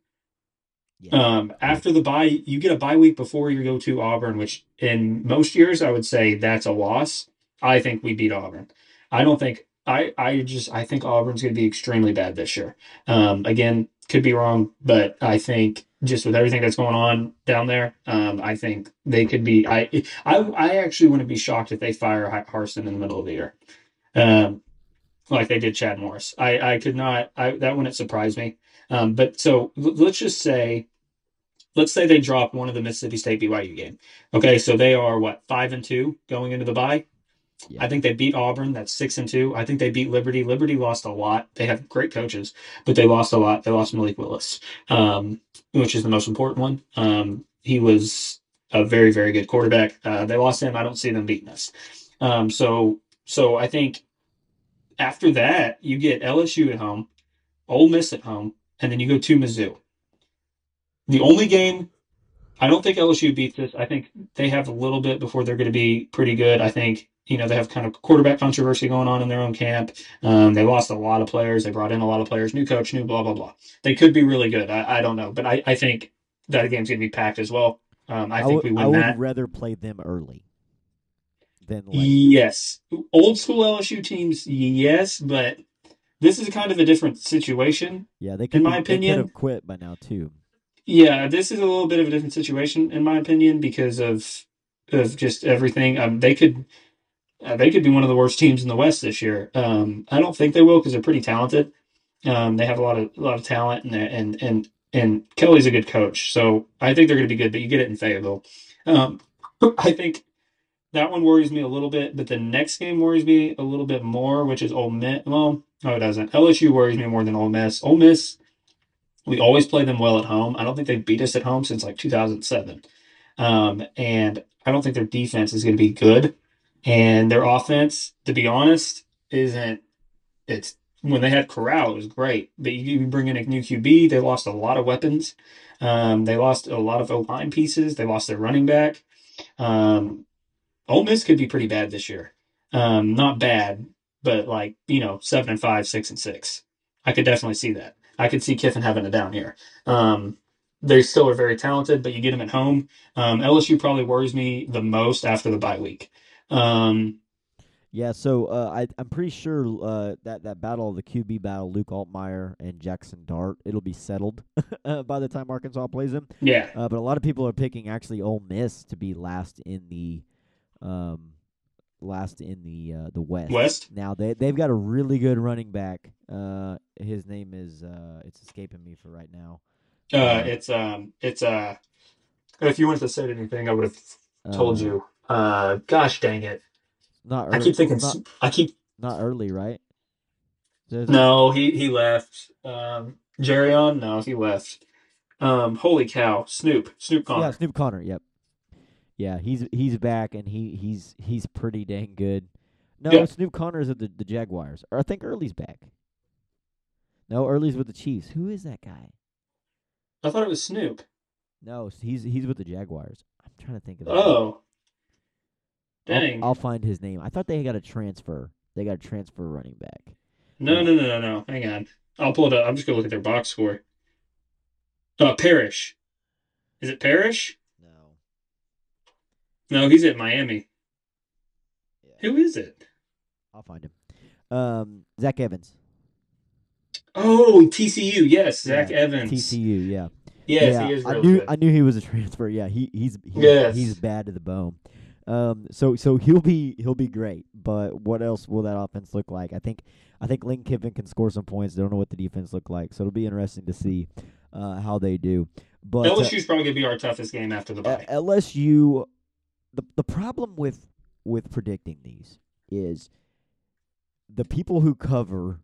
Yeah. Um, after the bye, you get a bye week before you go to Auburn, which in most years I would say that's a loss. I think we beat Auburn. I don't think I. I just I think Auburn's going to be extremely bad this year. Um, again, could be wrong, but I think just with everything that's going on down there, um, I think they could be. I I I actually wouldn't be shocked if they fire Har- Harsin in the middle of the year. Um, like they did Chad Morris. I I could not. I that wouldn't surprise me. Um, but so l- let's just say, let's say they drop one of the Mississippi State BYU game. Okay, so they are what five and two going into the bye. Yeah. I think they beat Auburn. That's six and two. I think they beat Liberty. Liberty lost a lot. They have great coaches, but they lost a lot. They lost Malik Willis, um, which is the most important one. Um, he was a very, very good quarterback. Uh, they lost him. I don't see them beating us. Um, so, so I think after that, you get LSU at home, Ole Miss at home, and then you go to Mizzou. The only game, I don't think LSU beats this. I think they have a little bit before they're going to be pretty good. I think you know they have kind of quarterback controversy going on in their own camp. Um, they lost a lot of players. They brought in a lot of players. New coach, new blah blah blah. They could be really good. I, I don't know, but I, I think that game's going to be packed as well. Um, I, think would, we I would that. rather play them early than late. Yes. Old school LSU teams, yes, but this is kind of a different situation. Yeah, they could. in my opinion- could have quit by now too. Yeah, this is a little bit of a different situation, in my opinion, because of of just everything. Um, they could they could be one of the worst teams in the West this year. Um, I don't think they will because they're pretty talented. Um, they have a lot of a lot of talent, and and and and Kelly's a good coach, so I think they're going to be good. But you get it in Fayetteville. Um, *laughs* I think that one worries me a little bit, but the next game worries me a little bit more, which is Ole Miss. Well, no, it doesn't. LSU worries me more than Ole Miss. Ole Miss, we always play them well at home. I don't think they beat us at home since like 2007. Um, and I don't think their defense is going to be good. And their offense, to be honest, isn't. It's when they had Corral, it was great. But you, bring in a new QB, they lost a lot of weapons. Um, they lost a lot of O line pieces. They lost their running back. Um, Ole Miss could be pretty bad this year. Um, not bad, but like you know, seven and five, six and six. I could definitely see that. I could see Kiffin having it down here. Um, they still are very talented, but you get them at home. Um, LSU probably worries me the most after the bye week. Um, Yeah, so uh, I, I'm pretty sure uh, that that battle, the QB battle, Luke Altmyer and Jaxson Dart, it'll be settled uh, *laughs* by the time Arkansas plays them. yeah, Uh, but a lot of people are picking actually Ole Miss to be last in the, um, last in the uh, the West. West. Now they they've got a really good running back. Uh, his name is uh, it's escaping me for right now. Uh, it's um, it's uh, if you wanted to say anything, I would have told Uh, you. Uh, gosh dang it! Not. I keep thinking. Not, I keep not early, right? There's- no. He he left. Um, Jerrion. No, he left. Um, holy cow! Snoop. Snoop Conner. Yeah, Snoop Conner. Yep. Yeah, he's he's back and he he's he's pretty dang good. No, Yeah. Snoop Conner's at the, the Jaguars. Or I think Ealy's back. No, Ealy's with the Chiefs. Who is that guy? I thought it was Snoop. No, he's he's with the Jaguars. I'm trying to think of. Oh, dang! I'll find his name. I thought they got a transfer. They got a transfer running back. No, no, no, no, no. Hang on. I'll pull it up. I'm just gonna look at their box score. Uh, Parrish. Is it Parrish? No. No, he's at Miami. Yeah. Who is it? I'll find him. Um, Zach Evans. Oh, TCU. Yes, Zach Yeah, Evans. TCU. Yeah. Yes, yeah, he is I knew good. I knew he was a *laughs* transfer. Yeah, he he's he's, Yes. he's bad to the bone. Um, so so he'll be he'll be great. But what else will that offense look like? I think I think Lane Kiffin can score some points. They don't know what the defense look like, so it'll be interesting to see uh, how they do. But uh, LSU's probably gonna be our toughest game after the uh, bye. LSU, the the problem with with predicting these is the people who cover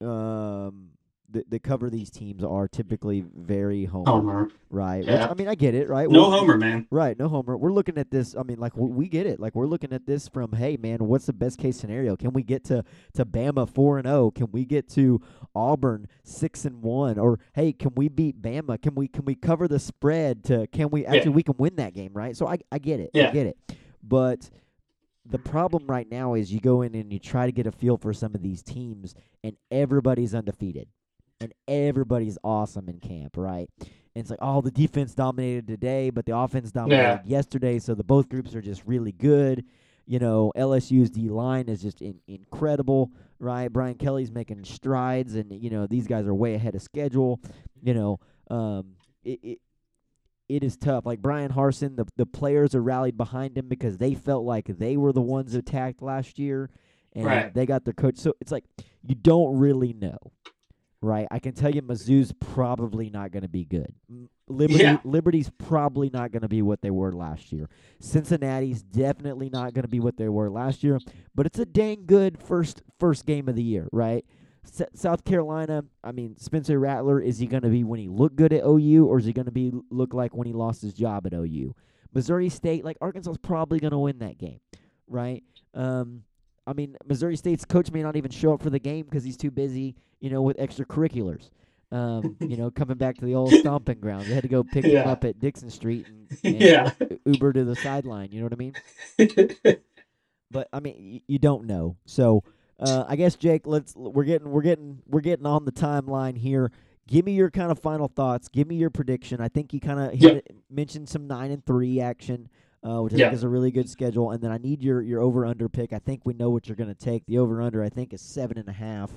um that, that cover these teams are typically very homer, Homer. right? Which, I mean, I get it, right? No We're- Homer, man. Right, no homer. We're looking at this. I mean, like we, we get it. Like we're looking at this from, hey man, what's the best case scenario? Can we get to to Bama four and zero? Can we get to Auburn six and one? Or hey, can we beat Bama? Can we can we cover the spread? To can we actually we can win that game, right? So I I get it. I get it. But the problem right now is you go in and you try to get a feel for some of these teams, and everybody's undefeated, and everybody's awesome in camp, right? And it's like, oh, the defense dominated today, but the offense dominated yesterday, so the both groups are just really good. You know, LSU's D line is just in, incredible, right? Brian Kelly's making strides, and you know these guys are way ahead of schedule. You know, um, it, it it is tough. Like Bryan Harsin, the the players are rallied behind him because they felt like they were the ones attacked last year, and Right. they got their coach. So it's like you don't really know, right? I can tell you, Mizzou's probably not going to be good. Liberty, Yeah. Liberty's probably not going to be what they were last year. Cincinnati's definitely not going to be what they were last year. But it's a dang good first first game of the year, right? S- South Carolina, I mean, Spencer Rattler, is he going to be when he looked good at OU, or is he going to be look like when he lost his job at OU? Missouri State, like Arkansas's probably going to win that game, right? Um, I mean, Missouri State's coach may not even show up for the game because he's too busy, you know, with extracurriculars. Um, you know, coming back to the old *laughs* stomping grounds, they had to go pick him up at Dickson Street and, *laughs* and Yeah. Uber to the sideline. You know what I mean? *laughs* but I mean, y- you don't know. So uh, I guess Jake, let's we're getting we're getting we're getting on the timeline here. Give me your kind of final thoughts. Give me your prediction. I think you kind of Yep. mentioned some nine and three action, uh, which I Yeah. think is a really good schedule. And then I need your your over under pick. I think we know what you're going to take. The over under I think is seven and a half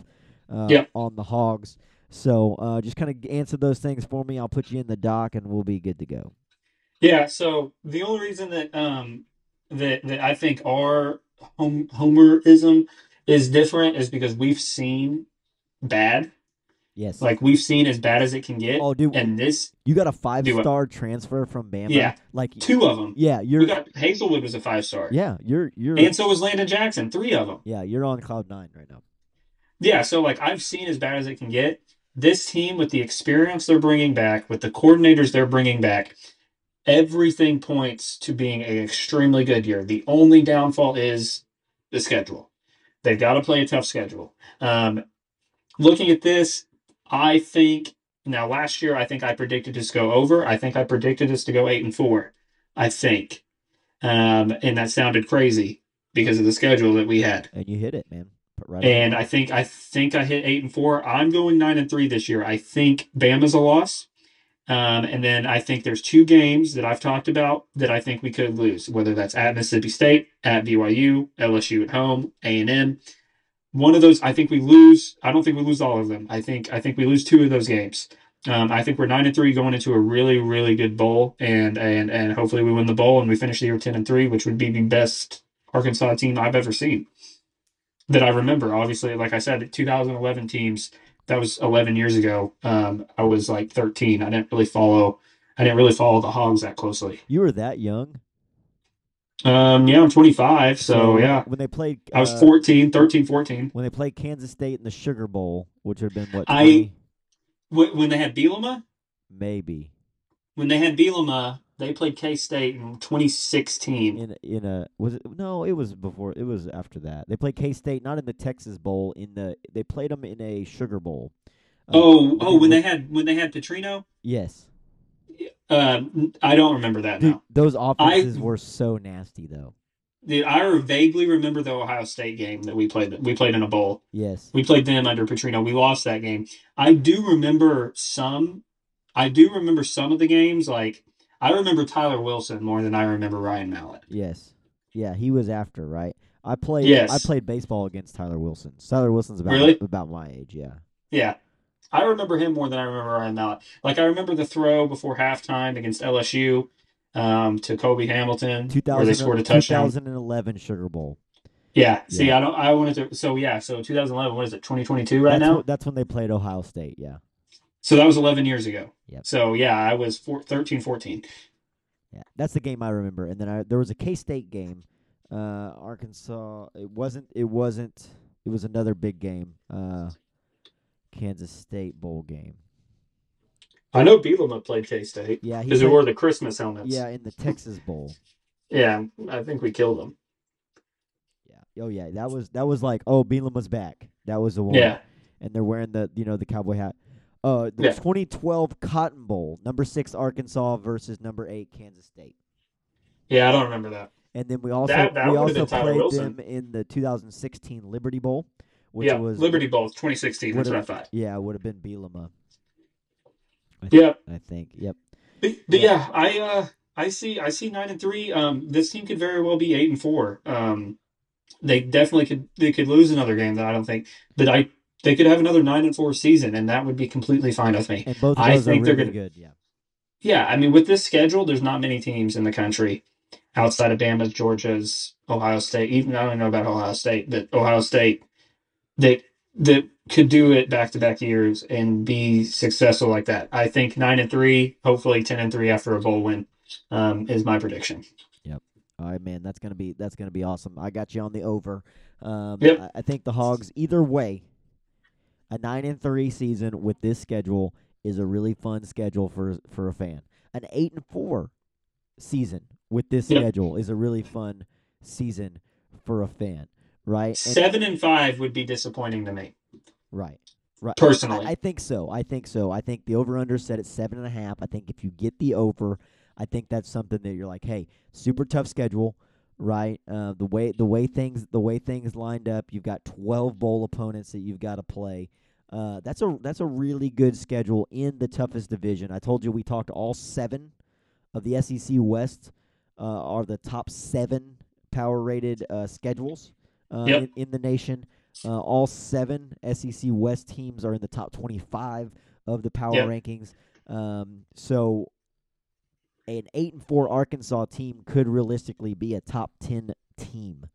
uh, Yep. on the Hogs. So uh, just kind of answer those things for me. I'll put you in the dock, and we'll be good to go. Yeah, so the only reason that um that that I think our home homerism is different is because we've seen bad. Yes. Like we've seen as bad as it can get. oh, dude, And this you got a five star transfer from Bama. Yeah. Like two of them. Yeah, you're We got Haselwood was a five star. yeah, you're you're And so was Landon Jackson, three of them. yeah, you're on cloud nine right now. Yeah, so like I've seen as bad as it can get. This team with the experience they're bringing back, with the coordinators they're bringing back, everything points to being an extremely good year. The only downfall is the schedule. They've got to play a tough schedule. Um, looking at this, I think now last year I think I predicted us to go over. I think I predicted us to go eight and four. I think, um, and that sounded crazy because of the schedule that we had. And you hit it, man. Put right And I think I think I hit eight and four. I'm going nine and three this year. I think Bama's a loss. Um, and then I think there's two games that I've talked about that I think we could lose, whether that's at Mississippi State, at BYU, LSU at home, A and M. One of those, I think we lose. I don't think we lose all of them. I think I think we lose two of those games. Um, I think we're nine and three going into a really really good bowl, and and and hopefully we win the bowl and we finish the year ten and three, which would be the best Arkansas team I've ever seen that I remember. Obviously, like I said, 2011 teams. That was 11 years ago. Um, I was like 13. I didn't really follow. I didn't really follow the Hogs that closely. You were that young. Um, yeah, I'm 25. So, yeah, when they played, I was uh, 14, 13, 14. when they played Kansas State in the Sugar Bowl, which would have been what I- 20? When, when they had Bielema, maybe when they had Bielema, they played K State in 2016. in in a was it no? It was before. It was after that. They played K State, not in the Texas Bowl. In the they played them in a Sugar Bowl. Uh, Oh, oh, when they had when they had Petrino. yes, Um, I don't remember that dude, now. those offenses were so nasty though. Dude, I vaguely remember the Ohio State game that we played. We played in a bowl. Yes, We played them under Petrino. We lost that game. I do remember some. I do remember some of the games. Like I remember Tyler Wilson more than I remember Ryan Mallett. yes, yeah. He was after right. I played. Yes. I played baseball against Tyler Wilson. Tyler Wilson's about Really? about my age. Yeah. Yeah, I remember him more than I remember Ryan Mallett. Like I remember the throw before halftime against LSU um, to Cobi Hamilton, where they scored a touchdown. 2011 Sugar Bowl. Yeah. See, Yeah. I don't. I wanted to. So yeah. So 2011. What is it? 2022 right that's now. that's when they played Ohio State. Yeah. so that was 11 years ago. Yep. So yeah, I was four, 13, 14. Yeah, that's the game I remember. And then I, there was a K State game, uh, Arkansas. It wasn't. It wasn't. It was another big game. Uh, Kansas State bowl game. I know Bielema played K State Yeah, he because we played- wore the Christmas helmets. Yeah, in the Texas Bowl. *laughs* Yeah, I think we killed them. Yeah. Oh yeah, that was that was like oh Beelam was back. That was the one. Yeah. And they're wearing the you know the cowboy hat. Uh, the Yeah. 2012 Cotton Bowl, number six Arkansas versus number eight Kansas State. Yeah, I don't remember that. And then we also That- that we also played Wilson. them in the 2016 Liberty Bowl, which yeah, was Liberty Bowl 2016. That's what I thought. Yeah, it would have been Bielema. I Yeah, I think. Yep. but, but yeah, I uh, I see I see nine and three. Um, this team could very well be eight and four. Um, they definitely could they could lose another game that I don't think, but I they could have another nine and four season, and that would be completely fine with me. And both of I think they're gonna- good. Yeah. Yeah, I mean, with this schedule, there's not many teams in the country outside of Bama's, Georgia's, Ohio State. Even I don't know about Ohio State, but Ohio State that that could do it back to back years and be successful like that. I think nine and three, hopefully ten and three after a bowl win, um, is my prediction. Yep. All right, man. That's gonna be that's gonna be awesome. I got you on the over. Um, Yep. I, I think the Hogs either way, a nine and three season with this schedule is a really fun schedule for for a fan. An eight and four season with this Yep. schedule is a really fun season for a fan. Right. Seven and five would be disappointing to me. Right. Right. Personally. I, I think so. I think so. I think the over under set at seven and a half. I think if you get the over, I think that's something that you're like, hey, super tough schedule, right? Uh, the way the way things the way things lined up, you've got twelve bowl opponents that you've got to play. Uh, that's a that's a really good schedule in the toughest division. I told you we talked all seven of the SEC West uh, are the top seven power rated uh, schedules uh, Yep. in, in the nation. Uh, all seven SEC West teams are in the top 25 of the power Yep. rankings. Um, so, an eight and four Arkansas team could realistically be a top 10 team.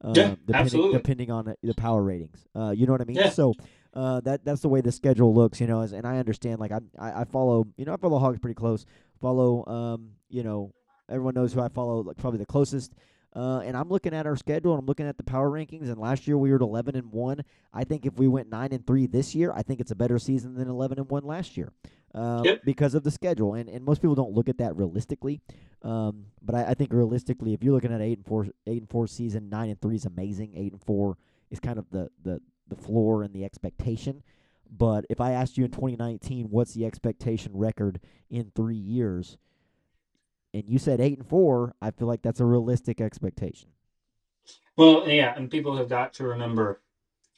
Uh, Yeah, depending, absolutely. depending on the- power ratings. Uh, you know what I mean? Yeah. So uh, that that's the way the schedule looks, you know. As, and I understand, like I, I I follow, you know, I follow Hogs pretty close. Follow, um, you know, everyone knows who I follow, like probably the closest. Uh, and I'm looking at our schedule and I'm looking at the power rankings. And last year we were at 11 and one. I think if we went nine and three this year, I think it's a better season than 11 and one last year. Uh, Yep. Because of the schedule, and and most people don't look at that realistically. Um, but I, I think realistically, if you're looking at eight and four, eight and four season, nine and three is amazing. Eight and four is kind of the the the floor and the expectation. But if I asked you in 2019, what's the expectation record in three years, and you said eight and four, I feel like that's a realistic expectation. Well, yeah, and people have got to remember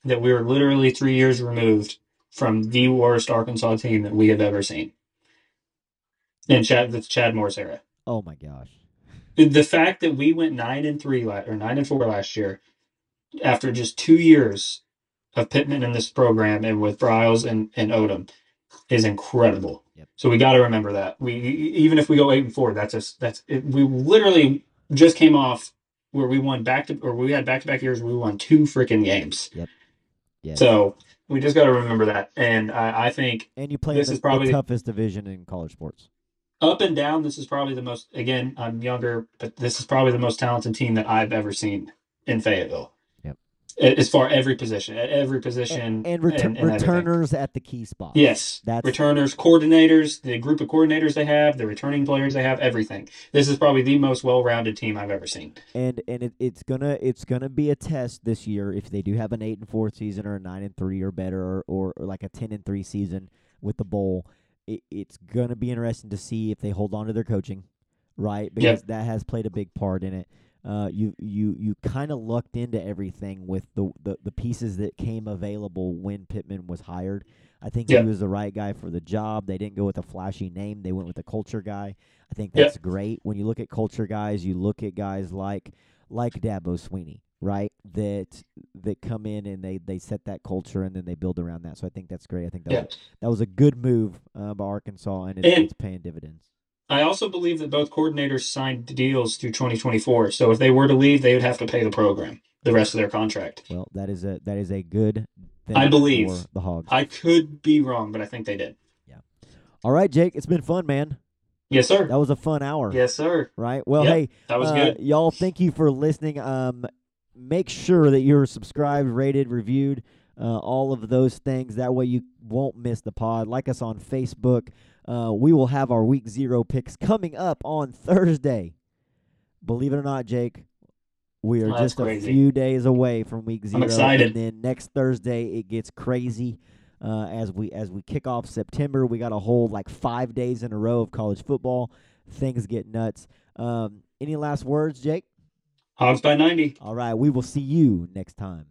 that we were literally three years removed from the worst Arkansas team that we have ever seen in Chad the Chad Morris era. Oh my gosh. The fact that we went nine and three or nine and four last year, after just two years of Pittman in this program and with Briles and, and Odom, is incredible. Yep. So we got to remember that we even if we go eight and four, that's us. that's it, we literally just came off where we won back to or we had back to back years we won two freaking games. Yeah. So we just got to remember that, and I, I think and you play this in is probably- the toughest division in college sports. up and down, this is probably the most. Again, I'm younger, but this is probably the most talented team that I've ever seen in Fayetteville. Yep. As far every position, at every position, And, and, retur- and everything. returners at the key spot. Yes, That's returners, coordinators, the group of coordinators they have, the returning players they have, everything. This is probably the most well-rounded team I've ever seen. and and it, it's gonna it's gonna be a test this year if they do have an eight and four season or a nine and three or better or, or, or like a ten and three season with the bowl. It, it's gonna be interesting to see if they hold on to their coaching, right? Because that has played a big part in it. Uh, you you you kind of lucked into everything with the, the the pieces that came available when Pittman was hired. I think Yeah. he was the right guy for the job. They didn't go with a flashy name; they went with a culture guy. I think Yeah. that's great. When you look at culture guys, you look at guys like like Dabo Swinney, right? That that come in and they they set that culture and then they build around that. So I think that's great. I think that Yeah. was, that was a good move uh, by Arkansas, and, it, And- it's paying dividends. I also believe that both coordinators signed deals through 2024. So if they were to leave, they would have to pay the program the rest of their contract. Well, that is a that is a good thing I believe. for the Hogs. I could be wrong, but I think they did. Yeah. All right, Jake, it's been fun, man. Yes, sir. That was a fun hour. Yes, sir. Right. Well, Yep, hey, That was uh, good. y'all. Thank you for listening. Um, make sure that you're subscribed, rated, reviewed, uh, all of those things. That way you won't miss the pod. Like us on Facebook. Uh, we will have our week zero picks coming up on Thursday. Believe it or not, Jake, we are Oh, just a few days away from week 0 I'm excited. And then next Thursday it gets crazy. Uh, as we as we kick off September, we got a whole like five days in a row of college football. Things get nuts. Um, any last words, Jake? Hogs by 90. All right, we will see you next time.